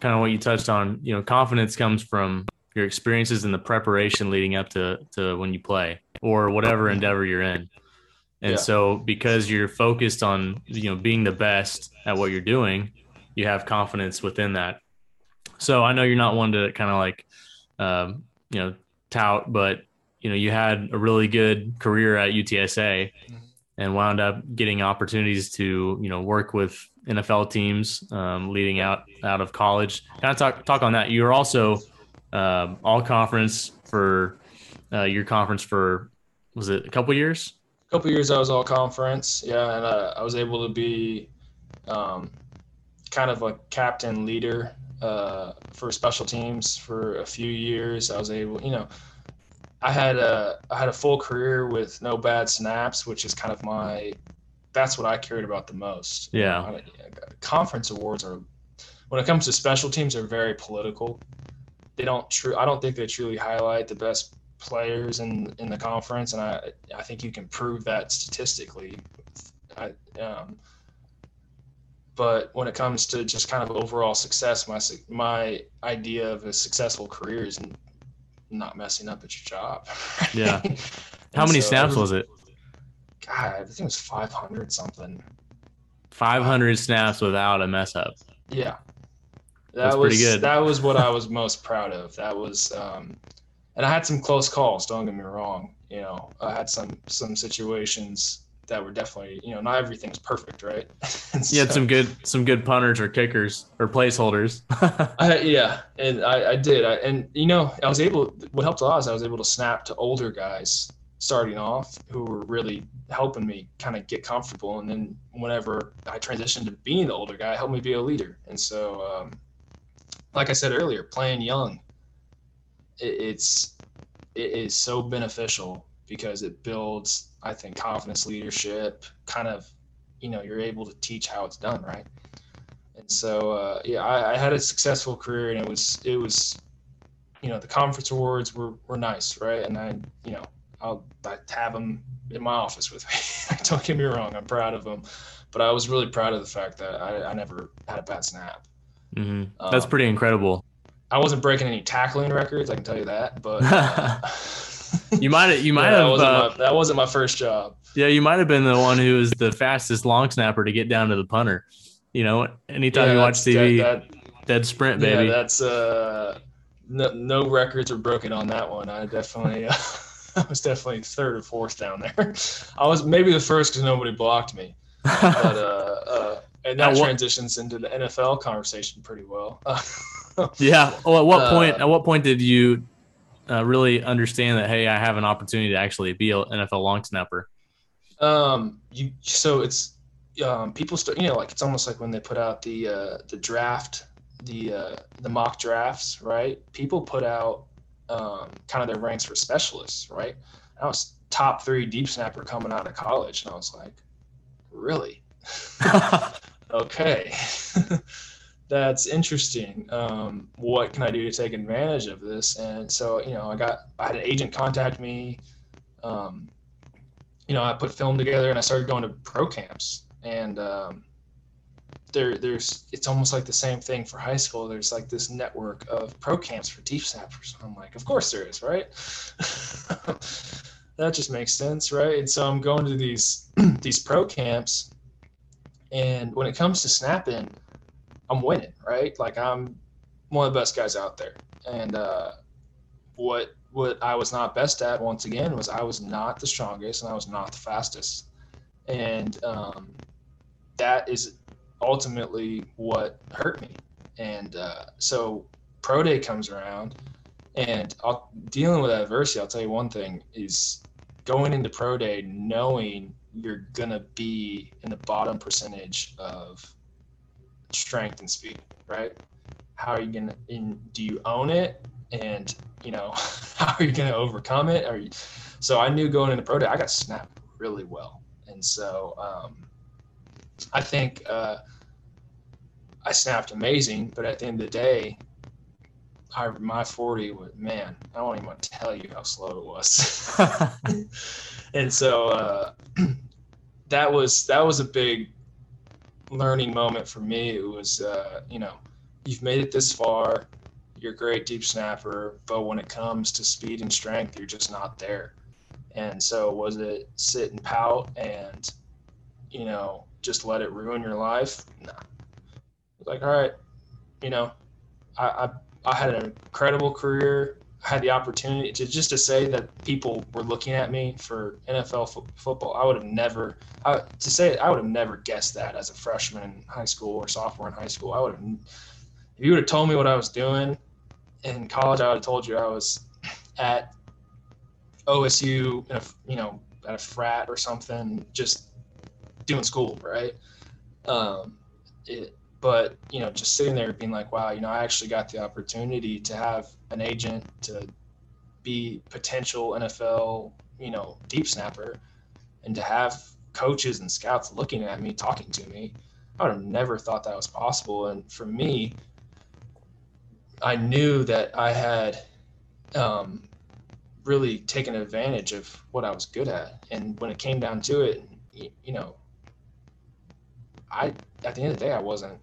Speaker 1: kind of what you touched on. You know, confidence comes from your experiences and the preparation leading up to to when you play or whatever endeavor you're in. And yeah. so because you're focused on, you know, being the best at what you're doing, you have confidence within that. So I know you're not one to kind of like, um, you know, tout, but you know, you had a really good career at UTSA mm-hmm. and wound up getting opportunities to, you know, work with NFL teams um, leading out out of college. Kind of talk talk on that. You were also uh, all conference for uh, your conference for was it a couple years?
Speaker 2: A couple years I was all conference, yeah, and uh, I was able to be um, kind of a captain leader uh, for special teams for a few years. I was able, you know, I had a I had a full career with no bad snaps, which is kind of my that's what I cared about the most.
Speaker 1: Yeah.
Speaker 2: Conference awards are when it comes to special teams are very political. They don't true I don't think they truly highlight the best players in in the conference, and I I think you can prove that statistically. I, um, but when it comes to just kind of overall success, my my idea of a successful career is not messing up at your job.
Speaker 1: Yeah. How many so snaps was it?
Speaker 2: God, I think it was 500 something.
Speaker 1: 500 snaps without a mess up.
Speaker 2: Yeah. That That's was, pretty good. That was what I was most proud of. That was, um, and I had some close calls. Don't get me wrong. You know, I had some some situations that were definitely, you know, not everything's perfect, right?
Speaker 1: so, you had some good some good punters or kickers or placeholders.
Speaker 2: I, yeah, and I, I did. I, and you know, I was able. What helped a lot is I was able to snap to older guys starting off who were really helping me kind of get comfortable. And then whenever I transitioned to being the older guy, helped me be a leader. And so, um, like I said earlier, playing young it's it is so beneficial because it builds i think confidence leadership kind of you know you're able to teach how it's done right? And so uh, yeah I, I, had a successful career and it was it was you know the conference awards were, were nice right? And i you know i'll I have them in my office with me. Don't get me wrong i'm proud of them but i was really proud of the fact that i, I never had a bad snap
Speaker 1: mm-hmm. that's um, pretty incredible
Speaker 2: I wasn't breaking any tackling records, I can tell you that. But uh,
Speaker 1: you might you might
Speaker 2: yeah,
Speaker 1: have
Speaker 2: that wasn't, uh, my, that wasn't, my, first job.
Speaker 1: Yeah, you might have been the one who was the fastest long snapper to get down to the punter. You know, anytime yeah, you watch TV, that, that, dead sprint, baby.
Speaker 2: Yeah, that's uh, no, no records are broken on that one. I definitely. Uh, I was definitely third or fourth down there. I was maybe the first because nobody blocked me. But uh, uh, and that transitions into the NFL conversation pretty well.
Speaker 1: yeah. Well, at what uh, point? At what point did you uh, really understand that? Hey, I have an opportunity to actually be an NFL long snapper.
Speaker 2: Um, you so it's um, people start. You know, like it's almost like when they put out the uh, the draft, the uh, the mock drafts, right? People put out um, kind of their ranks for specialists, right? I was top three deep snapper coming out of college, and I was like, really? okay. that's interesting. Um, what can I do to take advantage of this? And so, you know, I got, I had an agent contact me. Um, you know, I put film together and I started going to pro camps. And um, there, there's, it's almost like the same thing for high school. There's like this network of pro camps for deep snappers. I'm like, of course there is, right? that just makes sense, right? And so I'm going to these these pro camps, and when it comes to snapping I'm winning, right? Like I'm one of the best guys out there. And uh, what what I was not best at once again was I was not the strongest and I was not the fastest. And um, that is ultimately what hurt me. And uh, so pro day comes around and I'll, dealing with adversity, I'll tell you one thing is going into pro day knowing you're going to be in the bottom percentage of strength and speed, right? How are you gonna? In, do you own it? And you know, how are you gonna overcome it? Are you? So I knew going into pro day, I got snapped really well, and And so um, I think uh, I snapped amazing, but at the end of the day, I, my 40 was, man, I don't even want to tell you how slow it was. and so uh, that was, that was a big learning moment for me. It was, uh, you know, you've made it this far. You're a great deep snapper, but when it comes to speed and strength, you're just not there. And so, was it sit and pout and, you know, just let it ruin your life? No. Nah. Like, all right, you know, I, I I had an incredible career. Had the opportunity to just to say that people were looking at me for NFL fo- football. I would have never I, to say it, I would have never guessed that as a freshman in high school or sophomore in high school. I would have if you would have told me what I was doing in college, I would have told you I was at OSU, in a, you know, at a frat or something, just doing school, right? Um, it, but you know, just sitting there being like, wow, you know, I actually got the opportunity to have an agent to be potential NFL, you know, deep snapper, and to have coaches and scouts looking at me, talking to me. I would have never thought that was possible. And for me, I knew that I had um, really taken advantage of what I was good at. And when it came down to it, you, you know, I at the end of the day, I wasn't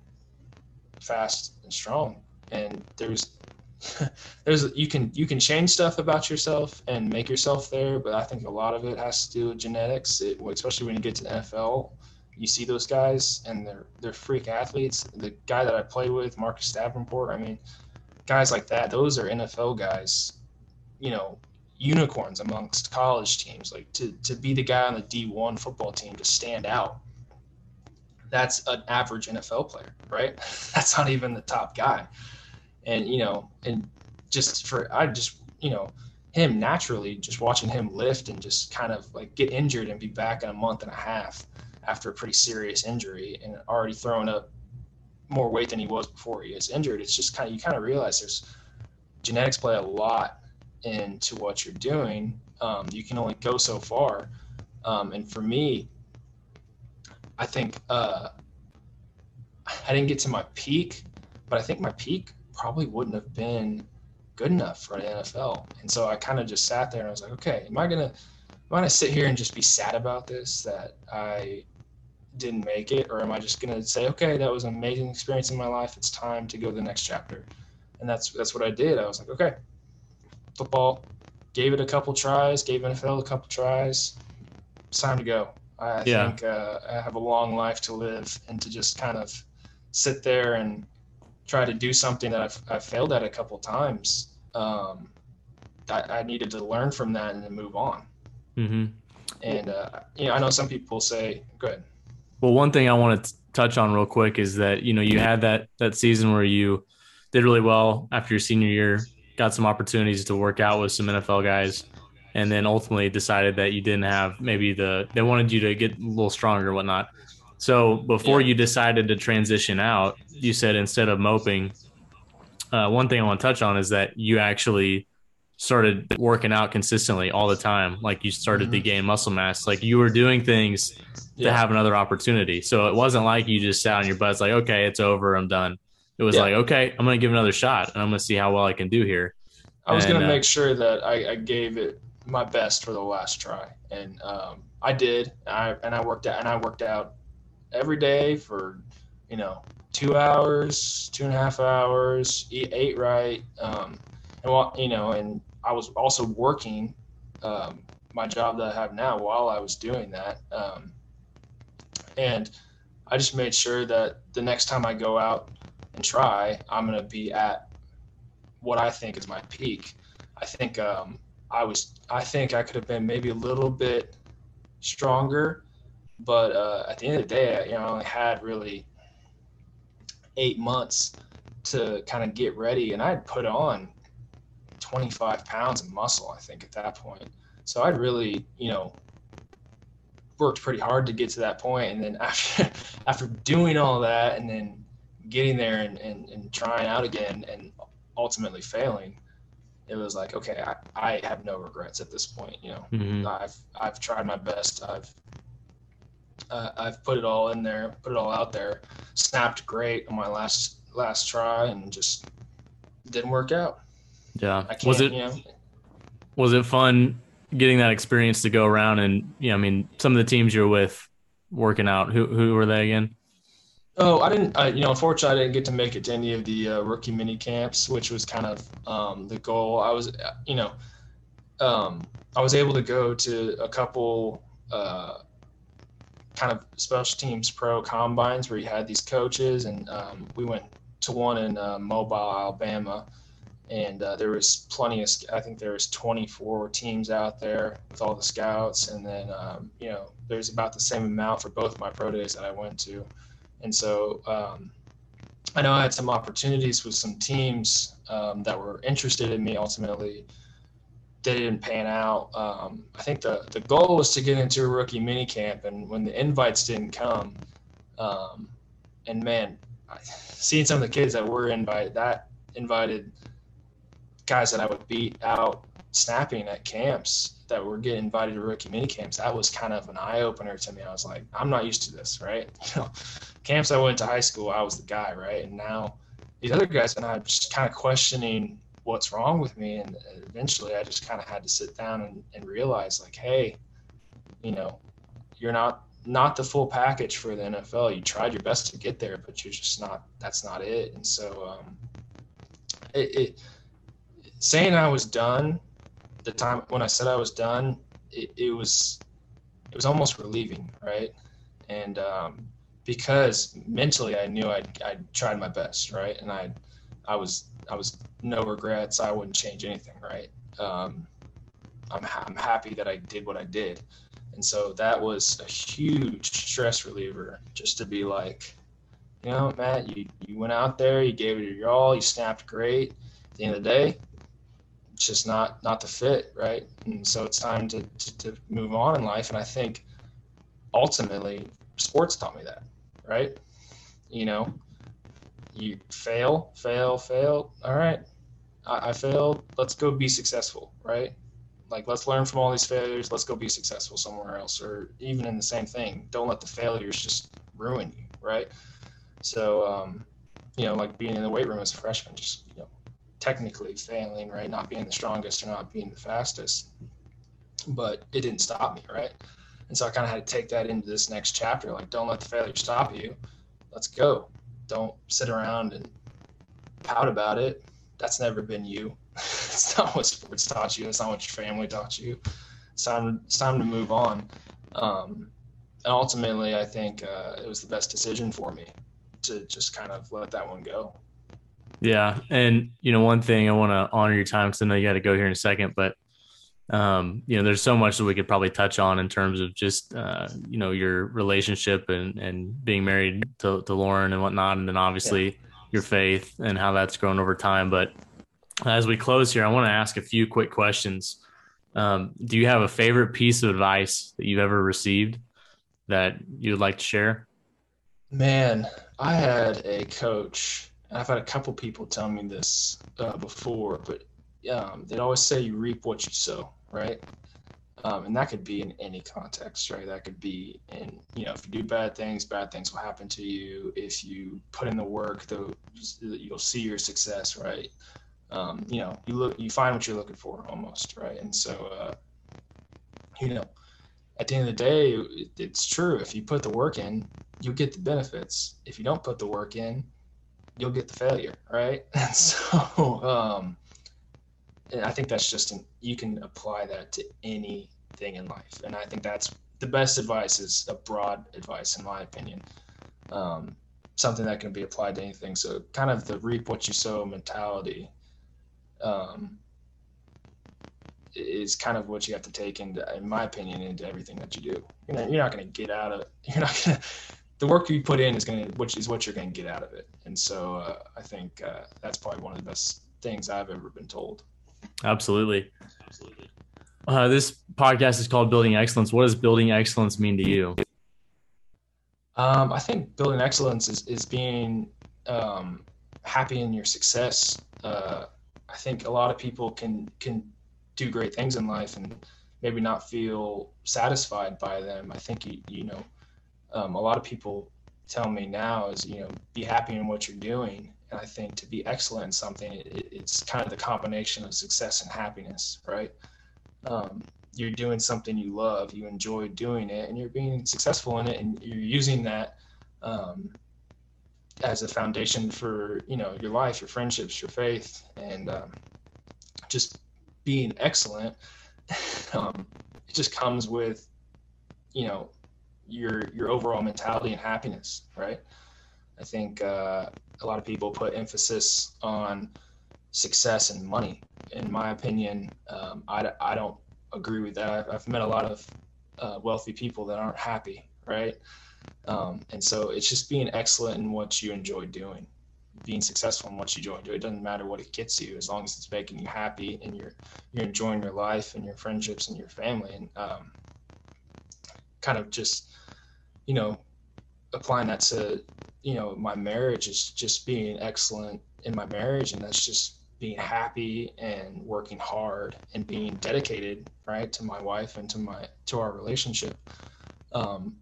Speaker 2: fast and strong. And there's there's you can you can change stuff about yourself and make yourself there, but I think a lot of it has to do with genetics. It, especially when you get to the NFL, you see those guys and they're they're freak athletes. The guy that I played with, Marcus Davenport, I mean, guys like that, those are NFL guys. You know, unicorns amongst college teams. Like to to be the guy on the D1 football team to stand out that's an average NFL player, right? That's not even the top guy. And, you know, and just for, I just, you know, him naturally, just watching him lift and just kind of like get injured and be back in a month and a half after a pretty serious injury and already throwing up more weight than he was before he was injured. It's just kind of, you kind of realize there's genetics play a lot into what you're doing. Um, you can only go so far. Um, and for me, I think uh, I didn't get to my peak, but I think my peak probably wouldn't have been good enough for an NFL. And so I kind of just sat there and I was like, okay, am I gonna am I gonna sit here and just be sad about this that I didn't make it, or am I just gonna say, okay, that was an amazing experience in my life. It's time to go to the next chapter. And that's that's what I did. I was like, okay, football, gave it a couple tries, gave NFL a couple tries. It's time to go. I yeah. think uh, I have a long life to live, and to just kind of sit there and try to do something that I've, I've failed at a couple times. Um, I, I, needed to learn from that and then move on.
Speaker 1: Mm-hmm.
Speaker 2: And uh, you know, I know some people say, "Good."
Speaker 1: Well, one thing I want to touch on real quick is that you know you had that that season where you did really well after your senior year, got some opportunities to work out with some NFL guys and then ultimately decided that you didn't have maybe the they wanted you to get a little stronger whatnot. So before yeah. you decided to transition out, you said instead of moping, uh, one thing I want to touch on is that you actually started working out consistently all the time. Like you started mm-hmm. to gain muscle mass. Like you were doing things yeah. to have another opportunity. So it wasn't like you just sat on your butt. It's like, okay, it's over. I'm done. It was yeah. like, okay, I'm to give another shot and I'm to see how well I can do here.
Speaker 2: I was going to uh, make sure that I, I, gave it my best for the last try, and um, I did. I and I worked out and I worked out every day for you know two hours, two and a half hours, eat, ate right, um, and while, you know, and I was also working um, my job that I have now while I was doing that, um, and I just made sure that the next time I go out and try, I'm gonna be at what I think is my peak. I think um, I was I think I could have been maybe a little bit stronger, but uh, at the end of the day, you know, I only had really eight months to kind of get ready, and I had put on 25 pounds of muscle, I think, at that point. So I'd really, you know, worked pretty hard to get to that point, and then after after doing all that, and then getting there and, and, and trying out again, and ultimately failing it was like, okay, I, I have no regrets at this point. You know, mm-hmm. I've I've tried my best. I've uh, I've put it all in there, put it all out there. Snapped great on my last last try, and just didn't work out.
Speaker 1: Yeah, was it you know, was it fun getting that experience to go around and you know, I mean, some of the teams you're with working out. Who who were they again?
Speaker 2: Oh, I didn't. Uh, you know, unfortunately, I didn't get to make it to any of the uh, rookie mini camps, which was kind of um, the goal. I was, uh, you know, um, I was able to go to a couple uh, kind of special teams pro combines where you had these coaches, and um, we went to one in uh, Mobile, Alabama, and uh, there was plenty of. I think there was 24 teams out there with all the scouts, and then um, you know, there's about the same amount for both of my pro days that I went to. And so um, I know I had some opportunities with some teams um, that were interested in me ultimately. They didn't pan out. Um, I think the, the goal was to get into a rookie mini camp, and when the invites didn't come, um, and man, seeing some of the kids that were invited, that invited guys that I would beat out snapping at camps that were getting invited to rookie mini camps, that was kind of an eye opener to me. I was like, I'm not used to this, right? You know, camps I went to high school, I was the guy, right? And now these other guys and I'm just kind of questioning what's wrong with me. And eventually I just kind of had to sit down and, and realize like, hey, you know, you're not not the full package for the NFL. You tried your best to get there, but you're just not. That's not it. And so, um, it, it saying I was done the time when I said I was done, it, it was it was almost relieving, right? And um, because mentally I knew I'd, I'd tried my best, right? And I I was I was no regrets. I wouldn't change anything, right? Um, I'm I'm happy that I did what I did, and so that was a huge stress reliever just to be like, you know, Matt, you you went out there, you gave it your all, you snapped great. At the end of the day, just not not the fit, right? And so it's time to, to, to move on in life. And I think ultimately sports taught me that, right? You know, you fail, fail, fail. All right, I, I failed. Let's go be successful, right? Like let's learn from all these failures. Let's go be successful somewhere else, or even in the same thing. Don't let the failures just ruin you, right? So, um, you know, like being in the weight room as a freshman, just you know, technically failing, right? Not being the strongest or not being the fastest. But it didn't stop me, right? And so I kind of had to take that into this next chapter. Like, don't let the failure stop you. Let's go. Don't sit around and pout about it. That's never been you. it's not what sports taught you. It's not what your family taught you. It's time. It's time to move on. Um, and ultimately, I think uh, it was the best decision for me to just kind of let that one go.
Speaker 1: Yeah, and you know, one thing I want to honor your time because I know you got to go here in a second, but um, you know, there's so much that we could probably touch on in terms of just uh, you know your relationship and and being married to, to Lauren and whatnot, and then obviously yeah. your faith and how that's grown over time. But as we close here, I want to ask a few quick questions. Um, do you have a favorite piece of advice that you've ever received that you would like to share?
Speaker 2: Man, I had a coach I've had a couple people tell me this uh, before, but um, they'd always say you reap what you sow, right? Um, and that could be in any context, right? That could be in, you know, if you do bad things, bad things will happen to you. If you put in the work, though, you'll see your success, right? Um, you know, you look, you find what you're looking for, almost, right? And so, uh, you know, at the end of the day, it's true. If you put the work in, you get the benefits. If you don't put the work in, you'll get the failure, right? And so, um, and I think that's just an, you can apply that to anything in life, and I think that's the best advice is a broad advice, in my opinion. Um, something that can be applied to anything. So, kind of the reap what you sow mentality. Um, is kind of what you have to take into, in my opinion, into everything that you do. You're not, you're not going to get out of. You're not going to the work you put in is going to which is what you're going to get out of it. And so uh, i think uh, that's probably one of the best things i've ever been told.
Speaker 1: Absolutely. Absolutely. Uh, this podcast is called building excellence. What does building excellence mean to you?
Speaker 2: Um, i think building excellence is, is being um, happy in your success. Uh, i think a lot of people can can do great things in life and maybe not feel satisfied by them. I think you, you know um, a lot of people tell me now is you know be happy in what you're doing. And i think to be excellent in something it, it's kind of the combination of success and happiness right? Um, you're doing something you love you enjoy doing it and you're being successful in it and you're using that um, as a foundation for you know your life your friendships your faith and um, just being excellent um, it just comes with you know your your overall mentality and happiness, right? I think uh, a lot of people put emphasis on success and money. In my opinion, um, I, I don't agree with that. I've, met a lot of uh, wealthy people that aren't happy, right? Um, and so it's just being excellent in what you enjoy doing, being successful in what you enjoy doing. It doesn't matter what it gets you, as long as it's making you happy and you're you're enjoying your life and your friendships and your family. And um, kind of just you know applying that to you know my marriage is just being excellent in my marriage and that's just being happy and working hard and being dedicated right to my wife and to my to our relationship. Um,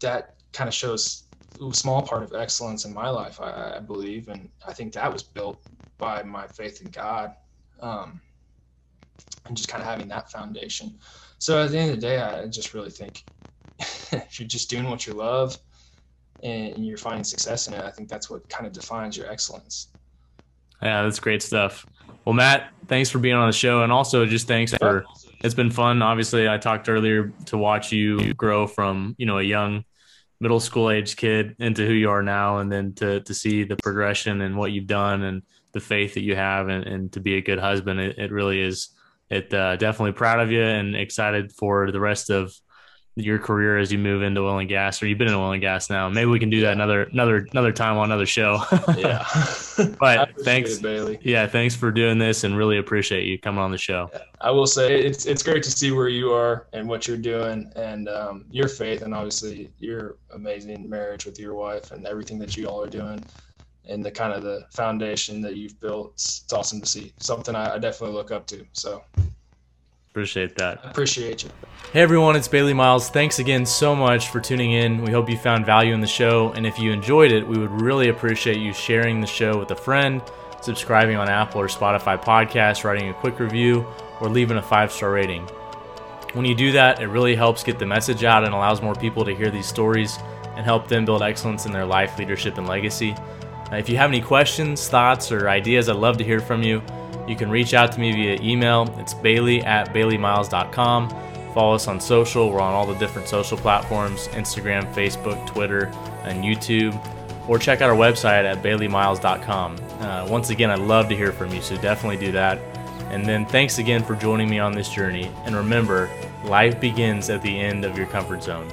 Speaker 2: that kind of shows a small part of excellence in my life I, I, believe and i think that was built by my faith in god um, and just kind of having that foundation so at the end of the day, I just really think if you're just doing what you love and you're finding success in it, I think that's what kind of defines your excellence.
Speaker 1: Yeah, that's great stuff. Well, Matt, thanks for being on the show, and also just thanks for it's been fun. Obviously, I talked earlier to watch you grow from you know a young middle school age kid into who you are now, and then to to see the progression and what you've done and the faith that you have, and, and to be a good husband. It, it really is it uh, definitely proud of you and excited for the rest of your career as you move into oil and gas or you've been in oil and gas now. Maybe we can do that another another another time on another show.
Speaker 2: Yeah.
Speaker 1: But thanks it, bailey. Yeah thanks for doing this and really appreciate you coming on the show.
Speaker 2: Yeah. i will say it's it's great to see where you are and what you're doing and um, your faith and obviously your amazing marriage with your wife and everything that you all are doing and the kind of the foundation that you've built. It's, it's awesome to see. Something I, I, definitely look up to. So
Speaker 1: appreciate that.
Speaker 2: Appreciate you.
Speaker 1: Hey everyone, it's Bailey Miles. Thanks again so much for tuning in. We hope you found value in the show, and if you enjoyed it, we would really appreciate you sharing the show with a friend, subscribing on Apple or Spotify podcasts, writing a quick review, or leaving a five star rating. When you do that, it really helps get the message out and allows more people to hear these stories and help them build excellence in their life, leadership, and legacy. If you have any questions, thoughts, or ideas, I'd love to hear from you. You can reach out to me via email. It's bailey at baileymiles.com. Follow us on social. We're on all the different social platforms Instagram, Facebook, Twitter, and YouTube. Or check out our website at baileymiles.com. Uh, once again, I'd love to hear from you, so definitely do that. And then thanks again for joining me on this journey. And remember, life begins at the end of your comfort zone.